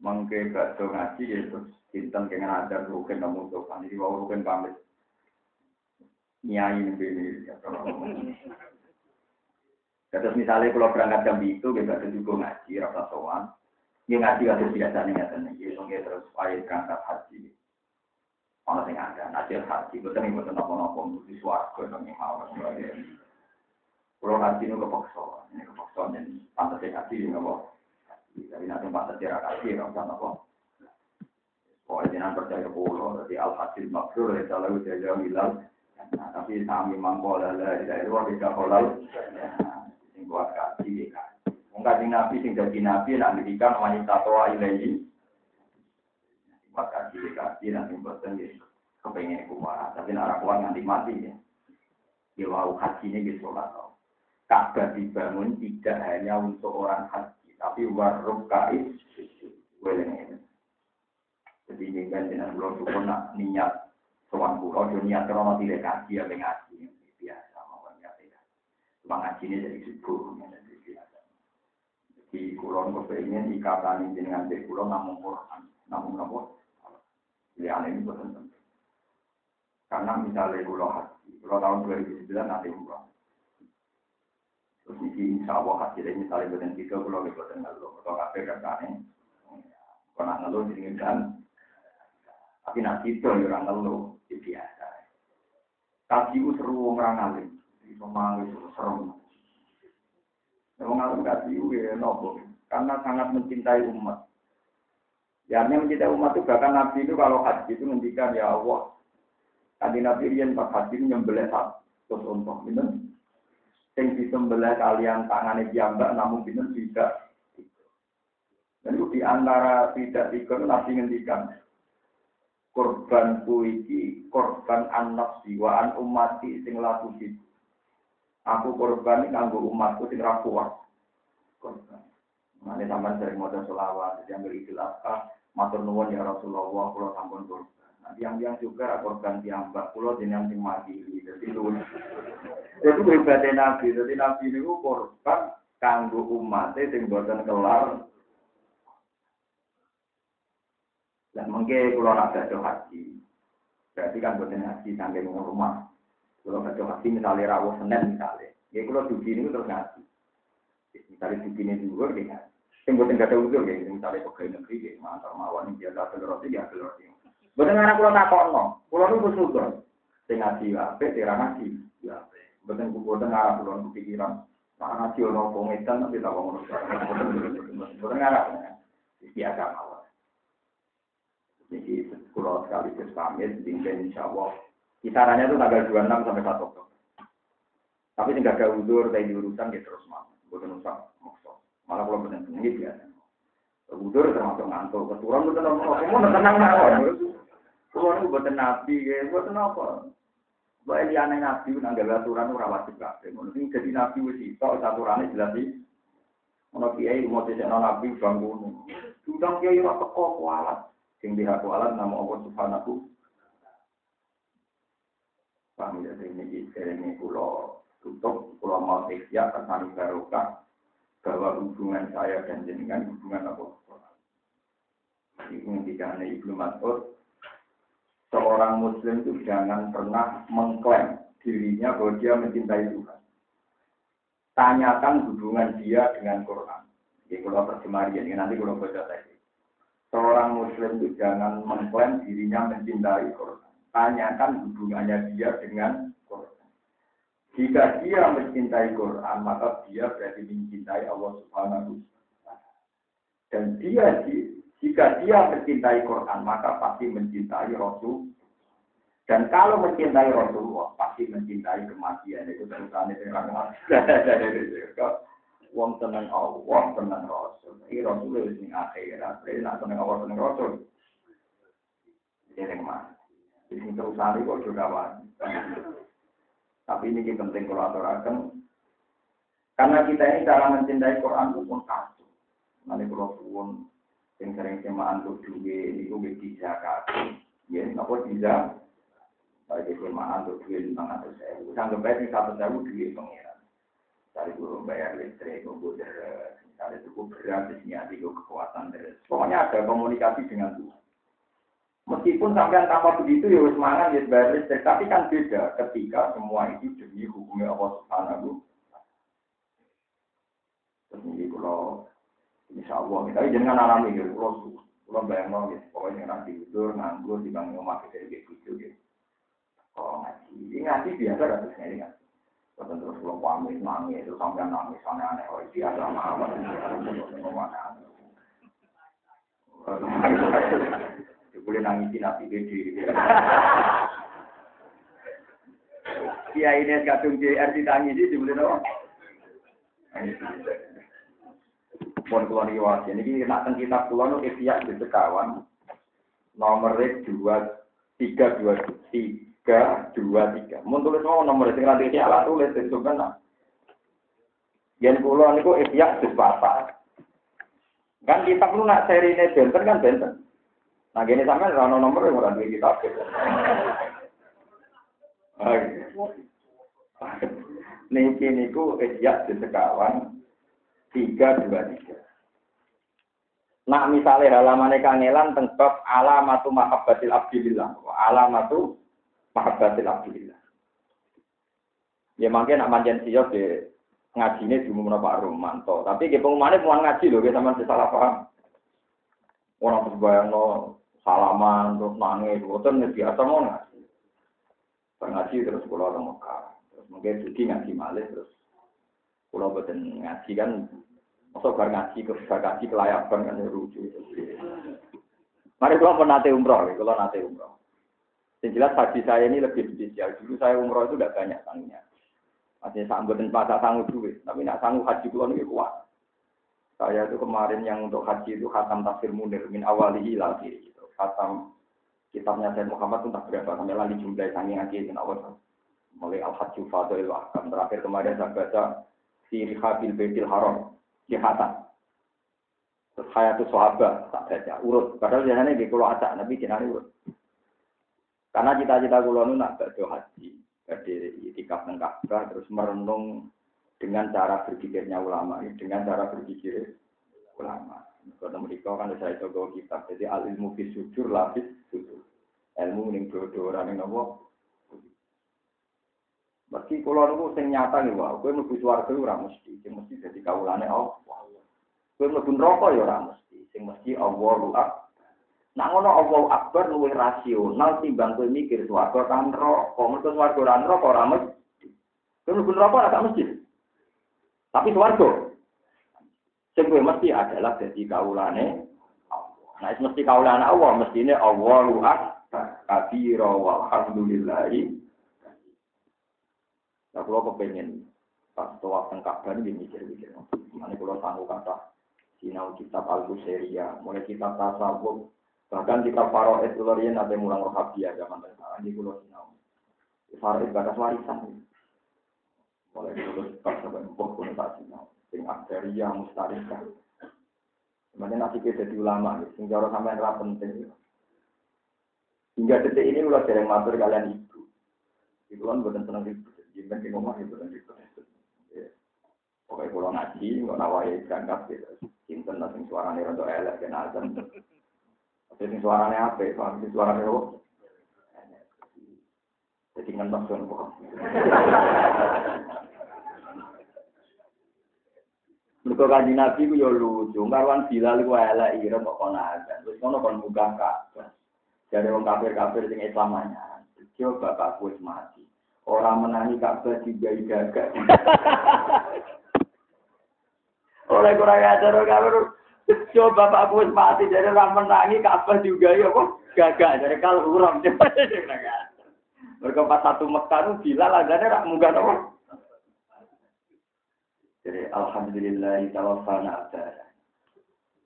Mengke bakso ngaji ya terus cinta kengen ada rukin namun kan. Jadi wow rukin pamit. Nyai ini Terus misalnya kalau berangkat jam itu, kita ada juga ngaji, rasa soan. Dia ngaji kasus biasa nih, ya terus supaya berangkat haji. Ono sing ada, hasil haji, betul nih betul nopo nopo di suarga dong yang mau Kalau haji ini kepaksa, ini kepaksa dan pantas haji nggak Tapi nanti pantas dia haji nggak usah nopo. Pokoknya jangan percaya pulau, jadi al hasil maksud dari selalu jaga hilal. Tapi kami mampu lah dari luar tidak kolal. Sing buat haji, Mungkin nabi sing jadi nabi, nanti dikan wanita tua ilahi maka diri kaji nanti bosan ya kepengen kuat tapi nara kuat nanti mati ya ya wow haji ini gitu lah Ka'bah dibangun tidak hanya untuk orang haji tapi warung kais weleng ini. Jadi ini kan dengan belum cukup nak niat soal pulau dia niat kalau tidak kaji ya ngaji. Biasa mau niat ya cuma ngaji ini jadi subuh jadi biasa. Jadi kulon kepengen ikatan dengan kulon namun Quran namun namun Pilihan ini penting. Karena misalnya pulau haji, pulau tahun 2009 nanti umroh. Terus ini insya Allah haji ini misalnya bukan tiga pulau itu bukan ngeluh. Atau kafe kan kane. Karena ngeluh jadi kan. Tapi nanti itu orang ngeluh, itu biasa. Kaji itu seru orang ngalim. Itu malu itu seru. Memang ngalim kaji itu ya nopo. Karena sangat mencintai umat. Ya mencintai umat itu bahkan Nabi itu kalau haji itu ngendikan ya Allah. Tadi Nabi Rian pas haji nyembelih satu untuk minum. Yang disembelih kalian tangannya diambak namun minum tidak. Dan itu di antara tidak tiga Nabi ngendikan korban kuiki korban anak siwaan umati sing laku Aku korban nganggo umatku sing rapuat. Korban. Nanti sampai sering modal selawat, jadi ambil adha, Matur nuwun ya Rasulullah, kalau sampun korban. Yang-yang juga korban tiambak, kalau jenengan sing mati. Jadi itu, itu ibadah Nabi. Jadi Nabi ini korban kanggo umat sing boten kelar. Dan mungkin nak ada haji, berarti kan boten haji sampai rumah. Kalau ada haji misalnya rawuh senen misalnya, ya kalau dugi ini terus ngaji. Misalnya dugi ini juga, ya Sing boten gak ada udur ya, misalnya pegawai negeri ya, mantar mawon dia gak ada roti ya ada roti. Boten anak kula takokno, kula nu wis udur. Sing ngaji ape, tira ngaji ya ape. Boten boten arep kula pikiran. Nah ngaji ono pengetan tapi tak ngono. Boten arep. Biasa mawon. Jadi kula sekali terus pamit, insya insyaallah. Kisarannya itu tanggal 26 sampai 1 Oktober. Tapi tidak ada udur, dari urusan ya terus mau. Bukan usah maksud. Malah kalau benar benar ini biasa. Udur termasuk ngantuk. Keturun itu tenang. Kamu tenang mawon. Kalau itu buatan nabi, ya buatan apa? Baik liane nabi, nanggal aturan itu rawat juga. Mungkin jadi nabi wis itu aturannya jelas sih. Ono kiai mau tidak nabi bangun. Sudah kiai ora teko kualat. Sing lihat kualat nama Allah Subhanahu. Paham ya ini tutup pulau mau ikhya kesani barokah bahwa hubungan saya dan jenengan hubungan apa? Ini tidak Ibnu Mas'ud seorang muslim itu jangan pernah mengklaim dirinya bahwa dia mencintai Tuhan. Tanyakan hubungan dia dengan Quran. Ini kalau terjemahan ini nanti kalau baca tadi. Seorang muslim itu jangan mengklaim dirinya mencintai Quran. Tanyakan hubungannya dia dengan Quran. Jika dia mencintai Quran, maka dia berarti mencintai Allah Subhanahu Dan dia jika dia mencintai Quran, maka pasti mencintai Rasul. Dan kalau mencintai Rasulullah, pasti mencintai kematian. Itu terusannya dengan (laughs) Wong tenang Allah, tenang Rasul. Ini Rasul itu sing akhirat. Jadi nak tenang Allah, tenang Rasul. Jadi mana? Ini terusannya kok juga. Tapi ini penting kalau aturakan. Karena kita ini cara mencintai Quran itu pun satu. Nanti kalau pun yang sering semaan untuk duwe gue bisa kasih. Ya napa bisa? Baik semaan untuk duwe lima ratus ribu. Sanggep baik satu ribu duwe pengiran dari guru bayar listrik komputer misalnya cukup berat di sini ada kekuatan terus pokoknya ada komunikasi dengan Tuhan. Meskipun sampean tanpa begitu ya harus mangan ya bayar listrik, tapi kan beda ketika semua itu demi hukumnya Allah Subhanahu. Terus ini kalau Insya Allah, kita jangan alami gitu, kalau kalau bayang mau gitu, pokoknya nanti tidur, nganggur, di bangun rumah kita gitu gitu. Kalau ngaji, ini ngaji biasa kan terus ngaji ngaji. Terus terus kalau pamit nangis, itu sampai nangis, aneh aneh, oh biasa apa, boleh nangisin nabi gede. Kiai ini kadung di RT tangisi, boleh dong. Pun kulon iwas. Ini nak kitab kulon itu ikhya di sekawan. Nomor dua tiga dua tiga dua tiga. Tulis mau nomor itu nanti ikhya tulis itu kan. Yang kulon itu ikhya di Kan kita perlu nak seri ini benten kan benten. Nah gini sampai rano nomor yang orang kitab. Niki niku ikhya di sekawan tiga dua tiga. Nah misalnya halaman kangelan tentang alamatu mahabbatil abdillah, alamatu mahabbatil abdillah. Ya mungkin nak manjen siok di ngaji ini umum Pak Romanto, tapi di pengumumannya mau ngaji loh, kita sama salah paham. Orang terus bayang no salaman terus nangis, boten biasa mau ngaji. Terus pulau ke Mekah, terus mungkin suci ngaji malih terus Pulau boten ngaji kan, masuk bar ngaji ke ngaji kelayakan kan lucu. Mari kalau pernah nate umroh, kalau nate umroh. Yang jelas haji saya ini lebih spesial. Dulu saya umroh itu tidak banyak sanggupnya. Masih sanggup dan pasang sanggup duit, tapi nak sanggup haji pulau ini kuat. Saya itu kemarin yang untuk haji itu khatam tafsir munir min awalihi lagi gitu. Khatam kitabnya Said Muhammad itu berapa sampai lagi jumlah sangi ngaji itu awal. Mulai al hajju fadil ahkam terakhir kemarin saya baca fi rihabil baitil haram jihatan. Terus tuh sahabat tak baca urut. Padahal biasanya di kulo acak nabi jenenge urut. Karena cita-cita kulo nu nak baca haji, jadi itikaf nang terus merenung dengan cara berpikirnya ulama, dengan cara berpikir ulama. Kalau mereka kan saya coba kitab, jadi al ilmu fi sujur lapis sujur. Ilmu ning dodo orang nopo Meski kula niku sing nyata nih wae, kowe mlebu swarga ora mesti, sing mesti dadi kawulane Allah. Kowe mlebu neraka ya ora mesti, sing mesti Allahu Akbar. Nah ngono Akbar luwih rasional timbang kowe mikir swarga kan neraka. Mergo swarga ora neraka ora mesti. Kowe mlebu neraka ora mesti. Tapi swarga sing kowe mesti adalah dadi kawulane Allah. Nah, mesti kawulane Allah, mestine Allahu Akbar. Kabira walhamdulillahi Nah, kalau kepengen pas teng Ka'bah ini mikir-mikir. Mana kalau sanggup kata sinau kitab al buseria mulai kitab tasawuf, bahkan kitab Faroes lain ada mulang rohabia zaman sekarang di pulau sinau. Faroes batas warisan. Mulai dulu pas sampai empuk pun tak sinau. Sing akteria mustarika. Sebenarnya nanti kita jadi ulama, sing cara sampai penting. Hingga detik ini udah jarang matur kalian itu. Itu kan bukan senang itu. Jimben di rumah itu dan. Pokoknya kalau ngaji, nggak nawai berangkat gitu. Cinta nasi suaranya rada elek dan azan. Tapi suaranya apa? Paham sing suaranya apa? Jadi ngentok kan kok. Mereka kanji Nabi ku ya lucu, karwan Bilal ku elek ira kok kono azan. Terus kono kon muka kabeh. Jadi wong kafir-kafir sing Islam anyar. Coba bapakku wis mati. Orang menangi Ka'bah juga gagak. (laughs) Oleh kurang ajar kafir. Coba bapakku wis mati jadi orang menangi Ka'bah juga ya kok gagak. Jadi kalau (laughs) kurang coba Mereka pas satu Mekah itu Bilal adanya rak munggah? Jadi alhamdulillah tawafana abdara.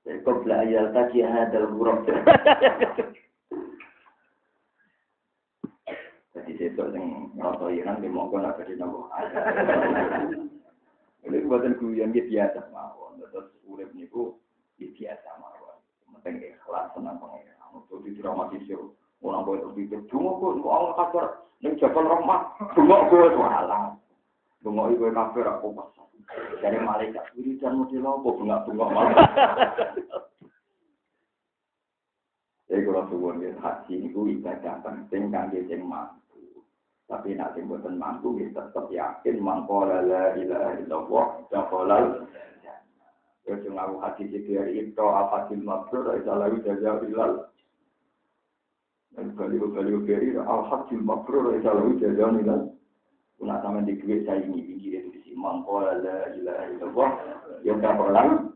Jadi qabla ayal taqi hadal huruf. (laughs) Besok yang ngerasa Iran di monggo nak jadi nopo. Ini buatan guyon dia biasa mawon. Terus urip niku biasa mawon. Penting ikhlas senang pengen. Untuk didramatisir. Orang boleh berpikir, dungo kok, kok Allah kabar, ini jabal dungo kok, itu halang. Dungo itu kafir, aku pas. Dari malaikat, wiridan model apa, bunga-bunga malah. Jadi kalau suwon haji itu ibadah penting, kan dia yang mampu. Tapi sing boten mampu, kita tetap yakin, mangkola la ilaha illallah, jakolal. Ya, cuma aku hadis itu dari itu, apa sih mabrur, isalahu jajah ilal. Baliu baliu beri al-hajjul mabrur isa lahu jajan ila kuna sama di duit saya ini pinggir itu di mangko la ilaha illallah yang kapalan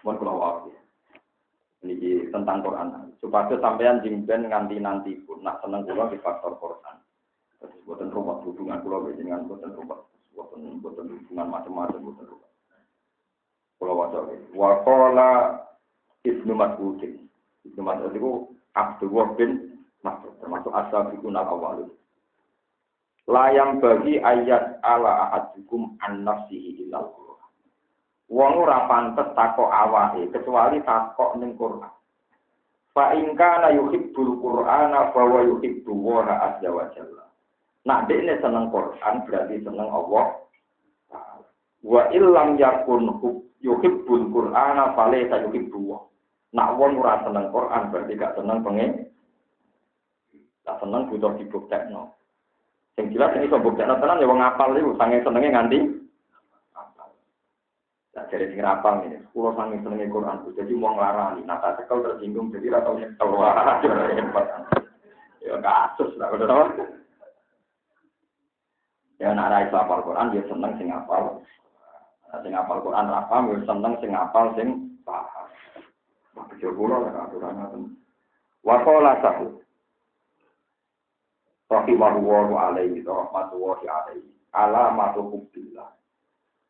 mon kula wae niki tentang Quran supaya sampean jingben nganti nanti pun nak seneng kula di faktor Quran terus buatan rumah hubungan kula dengan buatan rumah buatan buatan hubungan macam-macam buatan rumah kula waca wa qala ibnu mas'udin Ibnu Mas'ud itu Abdullah bin Mas'ud, termasuk ashabikun al-awwalun. Layang bagi ayat ala ahadukum an nafsihi ilal. Wong ora pantes takok awake kecuali takok ning Qur'an. Fa in kana yuhibbul Qur'ana fa wa yuhibbu wa azza wa jalla. Nak dekne seneng Qur'an berarti seneng Allah. Wa illam yakun yuhibbul Qur'ana fa laysa yuhibbu wa. Nak wong ora seneng Quran berarti gak seneng pengen. Gak seneng butuh dibuktekno. Sing jelas ini iso buktekno tenan ya wong apal iku sange senenge nganti. Nah, jadi sing apal ini, kulo sange senenge Quran. Jadi wong larani, nah tak cekel tersinggung jadi ra tau nyekel (laughs) Ya kasus lah udah Ya nak ra iso apal Quran dia seneng sing apal. Nah, sing apal Quran ra paham ya seneng sing apal sing paham. Bejo kula lah aturan ngoten. Wa qala sahu. Rahimahullahu alaihi rahmatullahi alaihi. Alamatu hubbillah.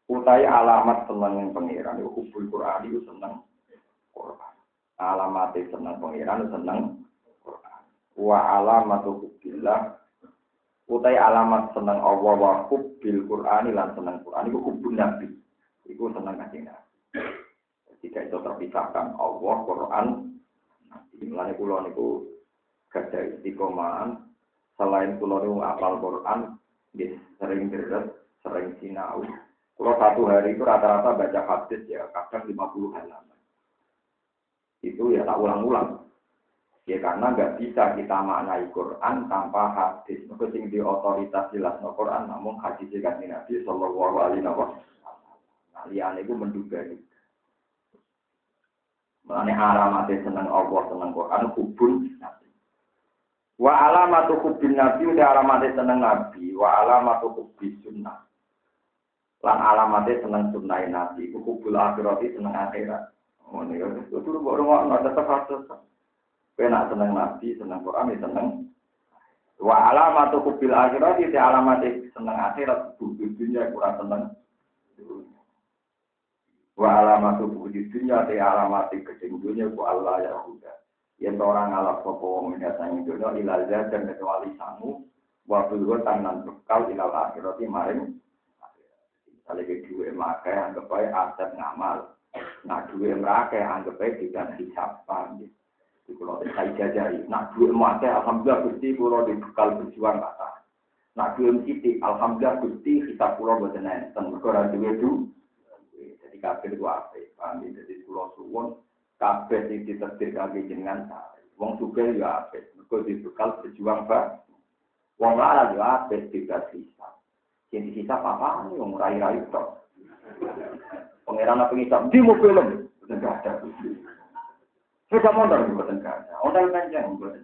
Utai alamat seneng pangeran iku hubbul Quran iku seneng Quran. Alamat seneng pangeran seneng Quran. Wa alamatu hubbillah utai alamat seneng Allah wa hubbil Qur'ani lan seneng Quran iku hubbun nabi. Iku seneng kanjeng Nabi. Tidak itu terpisahkan Allah, Quran. Nanti mulai pulau niku kerja istiqomahan. Selain pulau niku apal Quran, sering deres, sering sinau. Kalau satu hari itu rata-rata baca hadis ya, kadang 50 halaman. Itu ya tak ulang-ulang. Ya karena nggak bisa kita maknai Quran tanpa hadis. Maka sing di otoritas jelas no Quran, namun hadis kan Nabi Shallallahu Alaihi Wasallam. Nah, itu menduga itu. Mengenai alamat seneng Allah, seneng Quran, hubun Nabi. Wa alamatu hubin Nabi udah alamat seneng Nabi. Wa alamatu hubin sunnah. Lan alamat seneng sunnah Nabi. Hubul akhirat seneng akhirat. Oh ini ya, itu dulu baru nggak tetap harus. Kena seneng Nabi, seneng Quran, ya seneng. Wa alamatu hubbil akhirat itu alamat seneng akhirat. Hubul dunia kurang seneng. Wa alamat di dunia te alamat kecing dunia ku Allah ya huda. Yang orang ngalap sopo wong mendatangi dunia ilal dan kecuali sangu. Wa dulu tangan bekal ilal akhirati maring. Misalnya ke dua makai anggap baik aset ngamal. Nah dua merake anggap baik tidak hisapkan. Di pulau jajari. Nah dua makai alhamdulillah gusti pulau di bekal berjuang kata. Nak belum siti, alhamdulillah gusti kita pulau buat nenten, berkoran duwe du. Jadi kabeh itu apa? Paham Jadi pulau suwon, kabeh sing ditetir kabeh jenengan Wong suka ya apa? Mergo dibekal berjuang pak. Wong lara ya apa? Tidak sisa. Jadi sisa apa? Wong rai-rai tok. Pangeran apa ngisap? Di mobil Enggak ada. Sepeda motor juga enggak ada. Ondel panjang juga.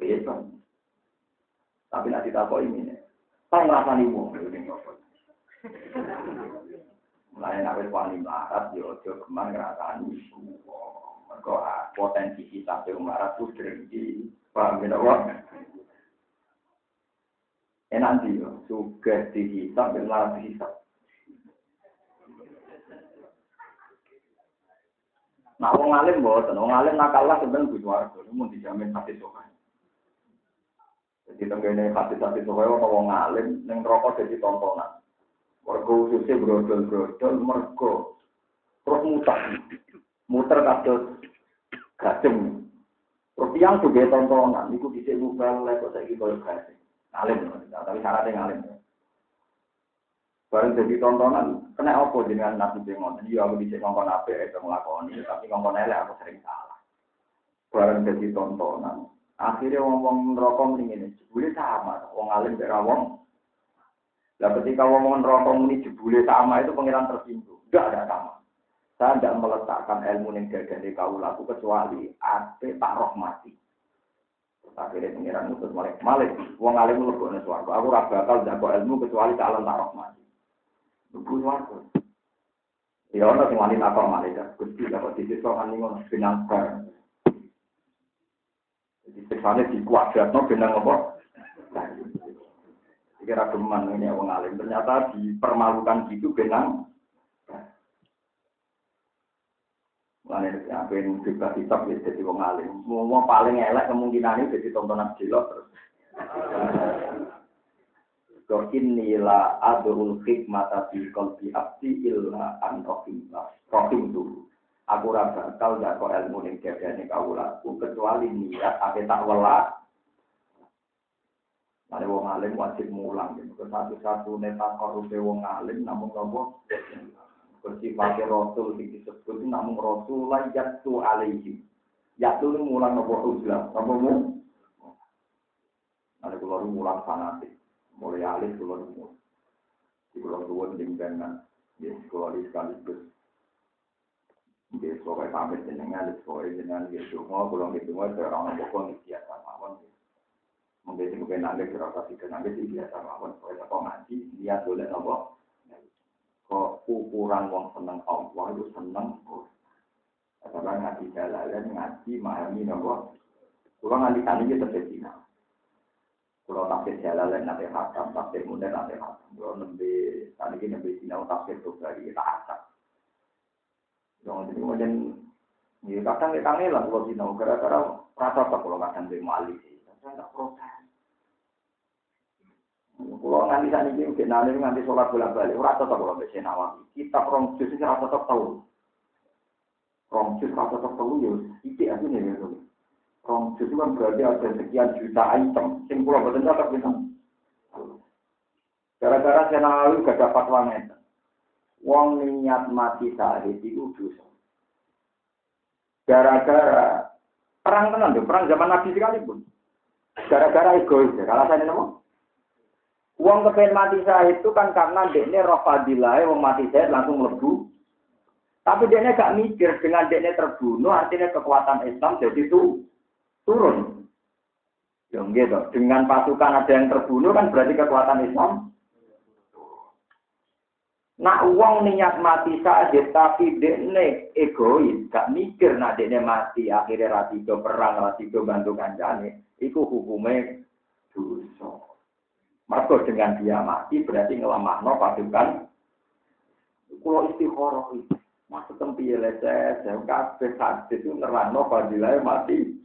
Bisa. Tapi nanti tak kok ini. Tahu ngerasa nih wong. Mulai nabi wani melarat, yo ya jo ke mana ngerasa nih. Mereka potensi kita di melarat tuh drengki. Paham ya? Enak sih yo. Suga dihisap, melarat dihisap. Nah, wong alim mboten, wong alim nakalah sebenarnya kudu warga, mun dijamin hati sokan. Jadi tenggene hati-hati sokan wong alim ning rokok jadi tontonan. Mergo ususe brodol-brodol mergo terus muter. Muter kados gajeng. Terus yang juga tontonan niku dhisik mubal kok saiki koyo gajeng. Alim, tapi syaratnya ngalim. Barang jadi tontonan, kena apa dengan nabi jengon? Iya aku bisa ngomong apa itu ngelakoni, tapi ngomong elek aku sering salah. Barang jadi tontonan, akhirnya ngomong rokok ini jebule sama, wong alim dari wong. Nah ketika ngomong rokok ini jebule sama itu pengiran tersinggung, tidak ada sama. Saya tidak meletakkan ilmu yang gada di kau laku kecuali ate tak rahmati. Akhirnya pengiran itu malik malik, wong alim lebih suaraku. Aku rasa bakal jago ilmu kecuali calon tak rahmati. Ibu warga. Ya ono sing wani takok malaikat, Gusti kok disisok kan ngono benang bar. Jadi seksane di kuadratno benang apa? Kira geman ini wong alim, ternyata dipermalukan gitu benang. Mulane apa yang juga kitab ya jadi wong alim. Mau paling elek kemungkinan ini jadi tontonan jelok terus. Wa inni la adrul hikmata fi qalbi abdi illa an rahim dulu. Aku ora bakal kok ilmu ning dadane kawulaku kecuali niat ate tak welas. Mane wong alim wajib mulang gitu. Satu-satu neta korupe wong alim namun nopo pakai rasul disebut namun rasul yaitu alaihi. Yaitu mulang nopo uzlah, nopo mu. Ada keluar mulang fanatik mulai alis keluar umur. Di pulau tua dengan ya sekolah sekaligus. Di sekolah pamit jenengan, di sekolah jenengan di semua pulau itu semua orang di biasa mawon. Mungkin mungkin nanti kerasa sih nanti di biasa mawon. Kok ngaji lihat boleh nopo. Ukuran wong seneng Allah itu seneng. Karena ngaji jalan ngaji memahami nopo. Kalau nanti kali kita terjadi kalau tafsir lain nanti hakam, tafsir muda nanti hakam. Kalau nembe tadi ini nembe sinau tafsir tuh dari asap. Jangan jadi kemudian ya kadang kita ngelah kalau sinau gara-gara rasa apa kalau kadang dari mali sih. Saya nggak protes. Kalau nanti saat ini mungkin nanti nanti sholat bolak balik, rasa tak kalau bisa nawawi. Kita rong jus ini rasa tak tahu. Rong rasa tak tahu ya, itu aja nih ya. Rong itu kan berarti ada sekian juta item. Sing pulau betul tak bisa. Gara-gara saya nawawi gak dapat wanita. Wong niat mati sahid itu dosa. Gara-gara perang tenan tuh, perang zaman Nabi sekalipun. Gara-gara egois, ya. kalau saya nemu. Uang kepen mati sahid itu kan karena dia roh fadilah, wong mati sahid langsung lebu. Tapi dia gak mikir dengan dia terbunuh, artinya kekuatan Islam jadi itu turun. Ya gitu. Dengan pasukan ada yang terbunuh kan berarti kekuatan Islam. Nak uang niat mati saja tapi dekne egois, gak mikir nak dekne mati akhirnya rati perang rati bantu kancane, itu hukumnya dosa. Maka dengan dia mati berarti ngelamah no pasukan. Kalau istikharah itu, maksud tempi leses, ya kabeh hadis itu nerano fadilah mati.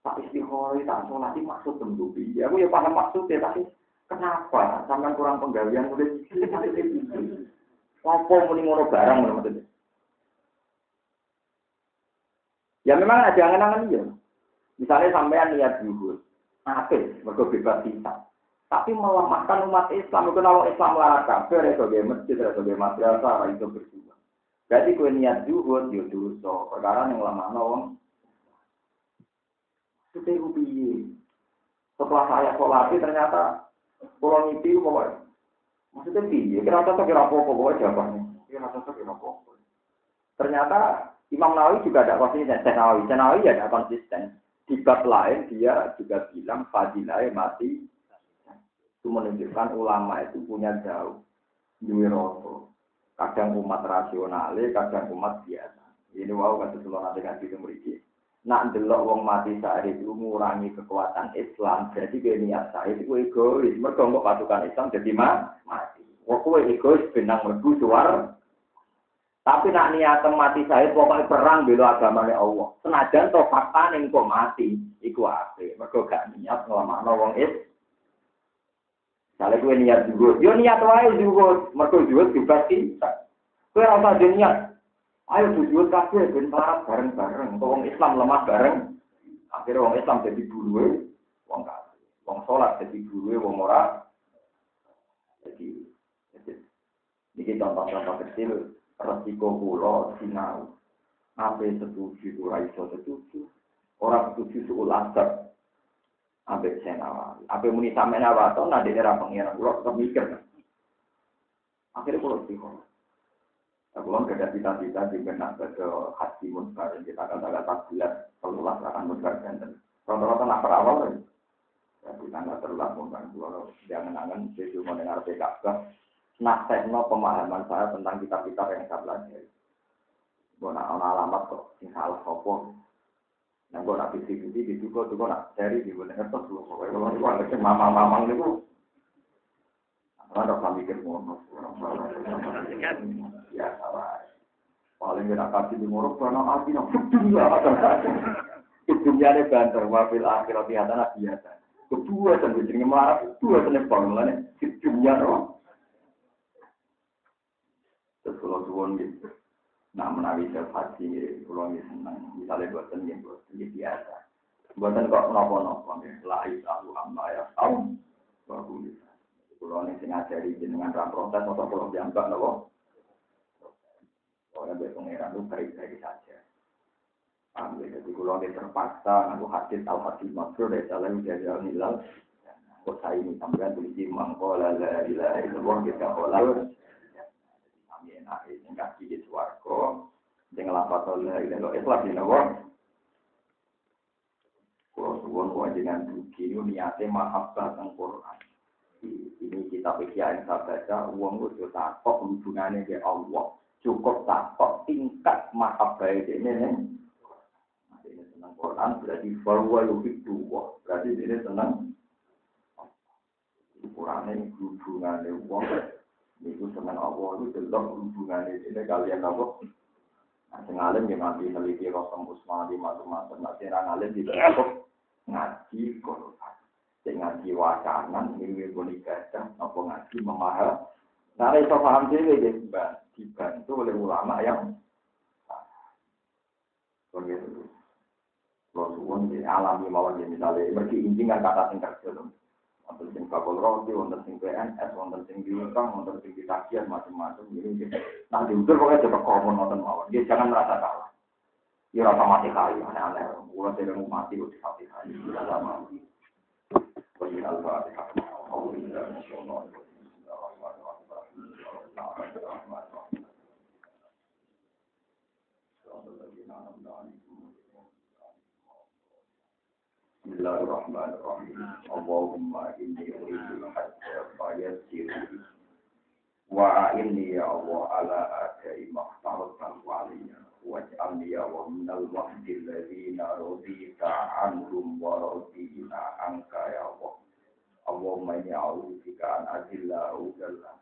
tak istighori, tak sholat, maksud tentu. Ya, aku ya paham maksudnya, tapi kenapa? Sampai kurang penggalian, udah Apa muni ngono barang maksudnya? Ya memang ada angan-angan iya. Misalnya sampean niat zuhur, Apik, mergo bebas hisab. Tapi melemahkan umat Islam. Itu kalau Islam larang kafir, itu dia masjid, itu dia madrasah, itu berdua. Jadi kue niat juhud, yo dosa. Perkara yang lemah nawang. Itu piye. Setelah saya sholat, ternyata pulau itu pokoknya. Maksudnya piye? Kira cocok kira apa-apa, pokoknya jawabannya. Kira cocok kira apa-apa. Ternyata Imam Nawawi juga ada konsisten. Nawawi, Nawawi ya ada konsisten. Bab lain dia juga bilang fadilah mati itu menunjukkan ulama itu punya jauh. Dwi roto. Kadang umat rasional, kadang umat biasa. Ini wow kata seluruh nanti kan itu meriki. Nak delok wong mati saat itu mengurangi kekuatan Islam. Jadi niat saya itu egois. Mereka pasukan Islam jadi mah mati. Wong egois benang mergu suar. Tapi nak niat mati saya pokoknya perang bela agamanya Allah. Senajan to fakta ning kok mati, iku ape. Mergo gak niat nglamakno wong Islam. Kalau gue niat juga, yo niat wae juga, mereka juga juga kita. Gue dia niat, ayo tujuan kabeh ben bareng-bareng, wong Islam lemah bareng. Akhirnya wong Islam jadi buru, wong kafir. Wong sholat jadi buru, wong ora. Jadi, jadi contoh-contoh kecil, resiko pulau sinau. Apa setuju, ora iso setuju. Orang setuju suul asar, Ambek senawawi. Ambek muni sampe nawato, nanti era pengiran. Kulo tetap mikir. Akhirnya kulo istiqomah. Nah, kulo gak ada cita-cita di benak ke hati munkar. Kita kata-kata tak lihat pelulas akan munkar. Dan rata-rata nak perawal. Ya, kita nggak terulang munkar. Kulo jangan angan saya cuma dengar PKK. Tekno pemahaman saya tentang kitab-kitab yang saya pelajari. Gue nak alamat kok, salah sopong. Nah, gue nak bisi-bisi di juga tuh gue nak cari di gue ngertos lu. Pokoknya kalau itu ada itu. Ada kami mikir ngono. Ya salah. Paling gak kasih di ngorok karena hati nak dunia. Dunia ini banter. Wafil akhirat biasa biasa. Kedua gue jadi marah. Kedua dan formulanya. Dunia roh. Terus kalau suwon gitu. Nah menawi sel haji, pulau ini senang. Misalnya buatan yang buatan biasa. Buatan kok nopo-nopo. Lai tahu amma ya tahu. Bahu Pulau ini sing ngajari dengan ram protes atau pulau dianggap nopo. Pokoknya biar pengiran itu baik-baik saja. Ambil jadi pulau ini terpaksa. Aku hadis al hadis maksud dari salam jajal nilal. Kok saya ini sampai tulis mangkola la ilaha illallah kita kolal enak sing kaki di swarga sing lapat oleh ilo ikhlas ini nopo kalau suwon kewajiban duki ini niatnya mahabbah tentang Quran. Ini kita pikir yang saya baca uang itu takut hubungannya ke Allah. Cukup takut tingkat mahabbah ini nih ini. Senang Quran berarti bahwa lebih tua berarti ini senang. Ukurannya hubungannya uang Niku seneng Allah itu delok hubungan ini kalian apa? Nah, sing alim ya nanti neliti Rasul Usman di macam-macam. Nah, sing alim di ngaji Quran. Sing ngaji wacana, ini boleh ibadah, apa ngaji memaham. Nah, itu paham sih, dibantu oleh ulama yang begitu. Kalau suwon alami mawon misalnya, mergi injing kan kata sing kerja roti, wonten sing PNS, wonten sing diutang, wonten sing macam-macam. Jadi nah diukur pokoknya coba komon wonten mawon. Dia jangan merasa kalah. Ya rasa mati kali, aneh-aneh. Gua tidak mau mati, udah mati. Tidak sama. Bagi al-fatihah. Bismillahirrahmanirrahim. Allahumma inni uridu al-hajja fayassirli wa inni ya Allah ala adai mahtaratan waliya waj'alni ya Allah minal wahdi alladhina radita anhum wa radina anka ya Allah. Allahumma inni a'udzubika an adilla au dalla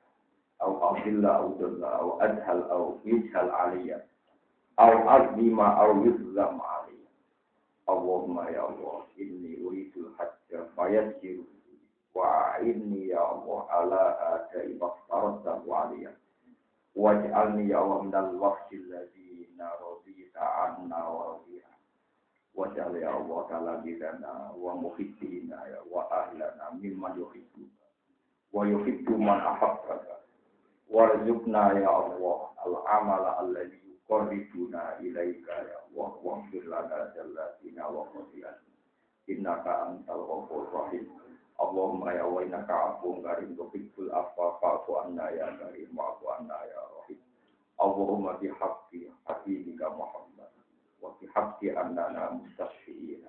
au adilla au dalla au adhal au yujhal aliyya au azlima au yuzlam aliyya. Allahumma ya Allah, inni uridu hajja fayassir wa inni ya Allah ala adai maftarat wa aliyah. Waj'alni ya Allah minal wahdi alladhina radita anna wa radina. Wajah ya Allah kala wa muhibbina ya wa ahlana mimman yuhibbu wa yuhibbu man ahabbaka warzuqna ya Allah al amala alladhi yuqarribuna ilaika ya Allah wa fir lana jallatina wa qadiyana. Innaka antal ghafur rahim. Allahumma ya wa innaka afuwun karim tuhibbul afwa fa'fu anna ya karim wa'fu anna ya rahim. Allahumma bihaqqi habibika Muhammad wa bihaqqi annana mustasfiina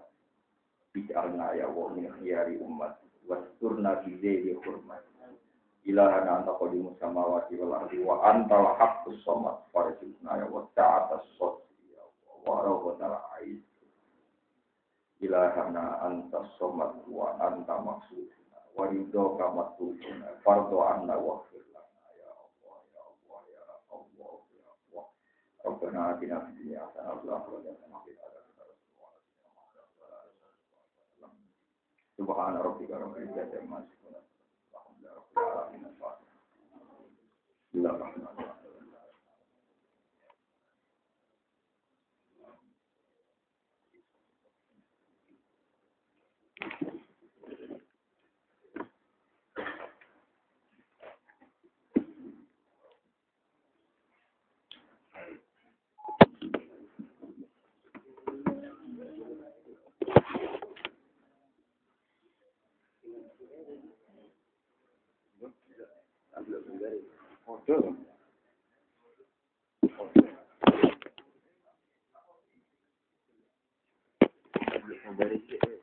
bij'alna ya wa min khiyari umat wasturna bi zaidi hurmat ilahana anta qadimus samawati wal ardi wa antal haqqus samad farjuna ya wa ta'ata sotri ya wa rawwatal a'id ilahana anta somad wa anta maksuduna wa ridho kamatuluna fardo anna wa ربنا آتنا في الدنيا حسنة وفي الآخرة حسنة وقنا عذاب النار سبحان ربك رب العزة عما يصفون الحمد لله رب العالمين الفاتحة Não. Voltando? Agora esse.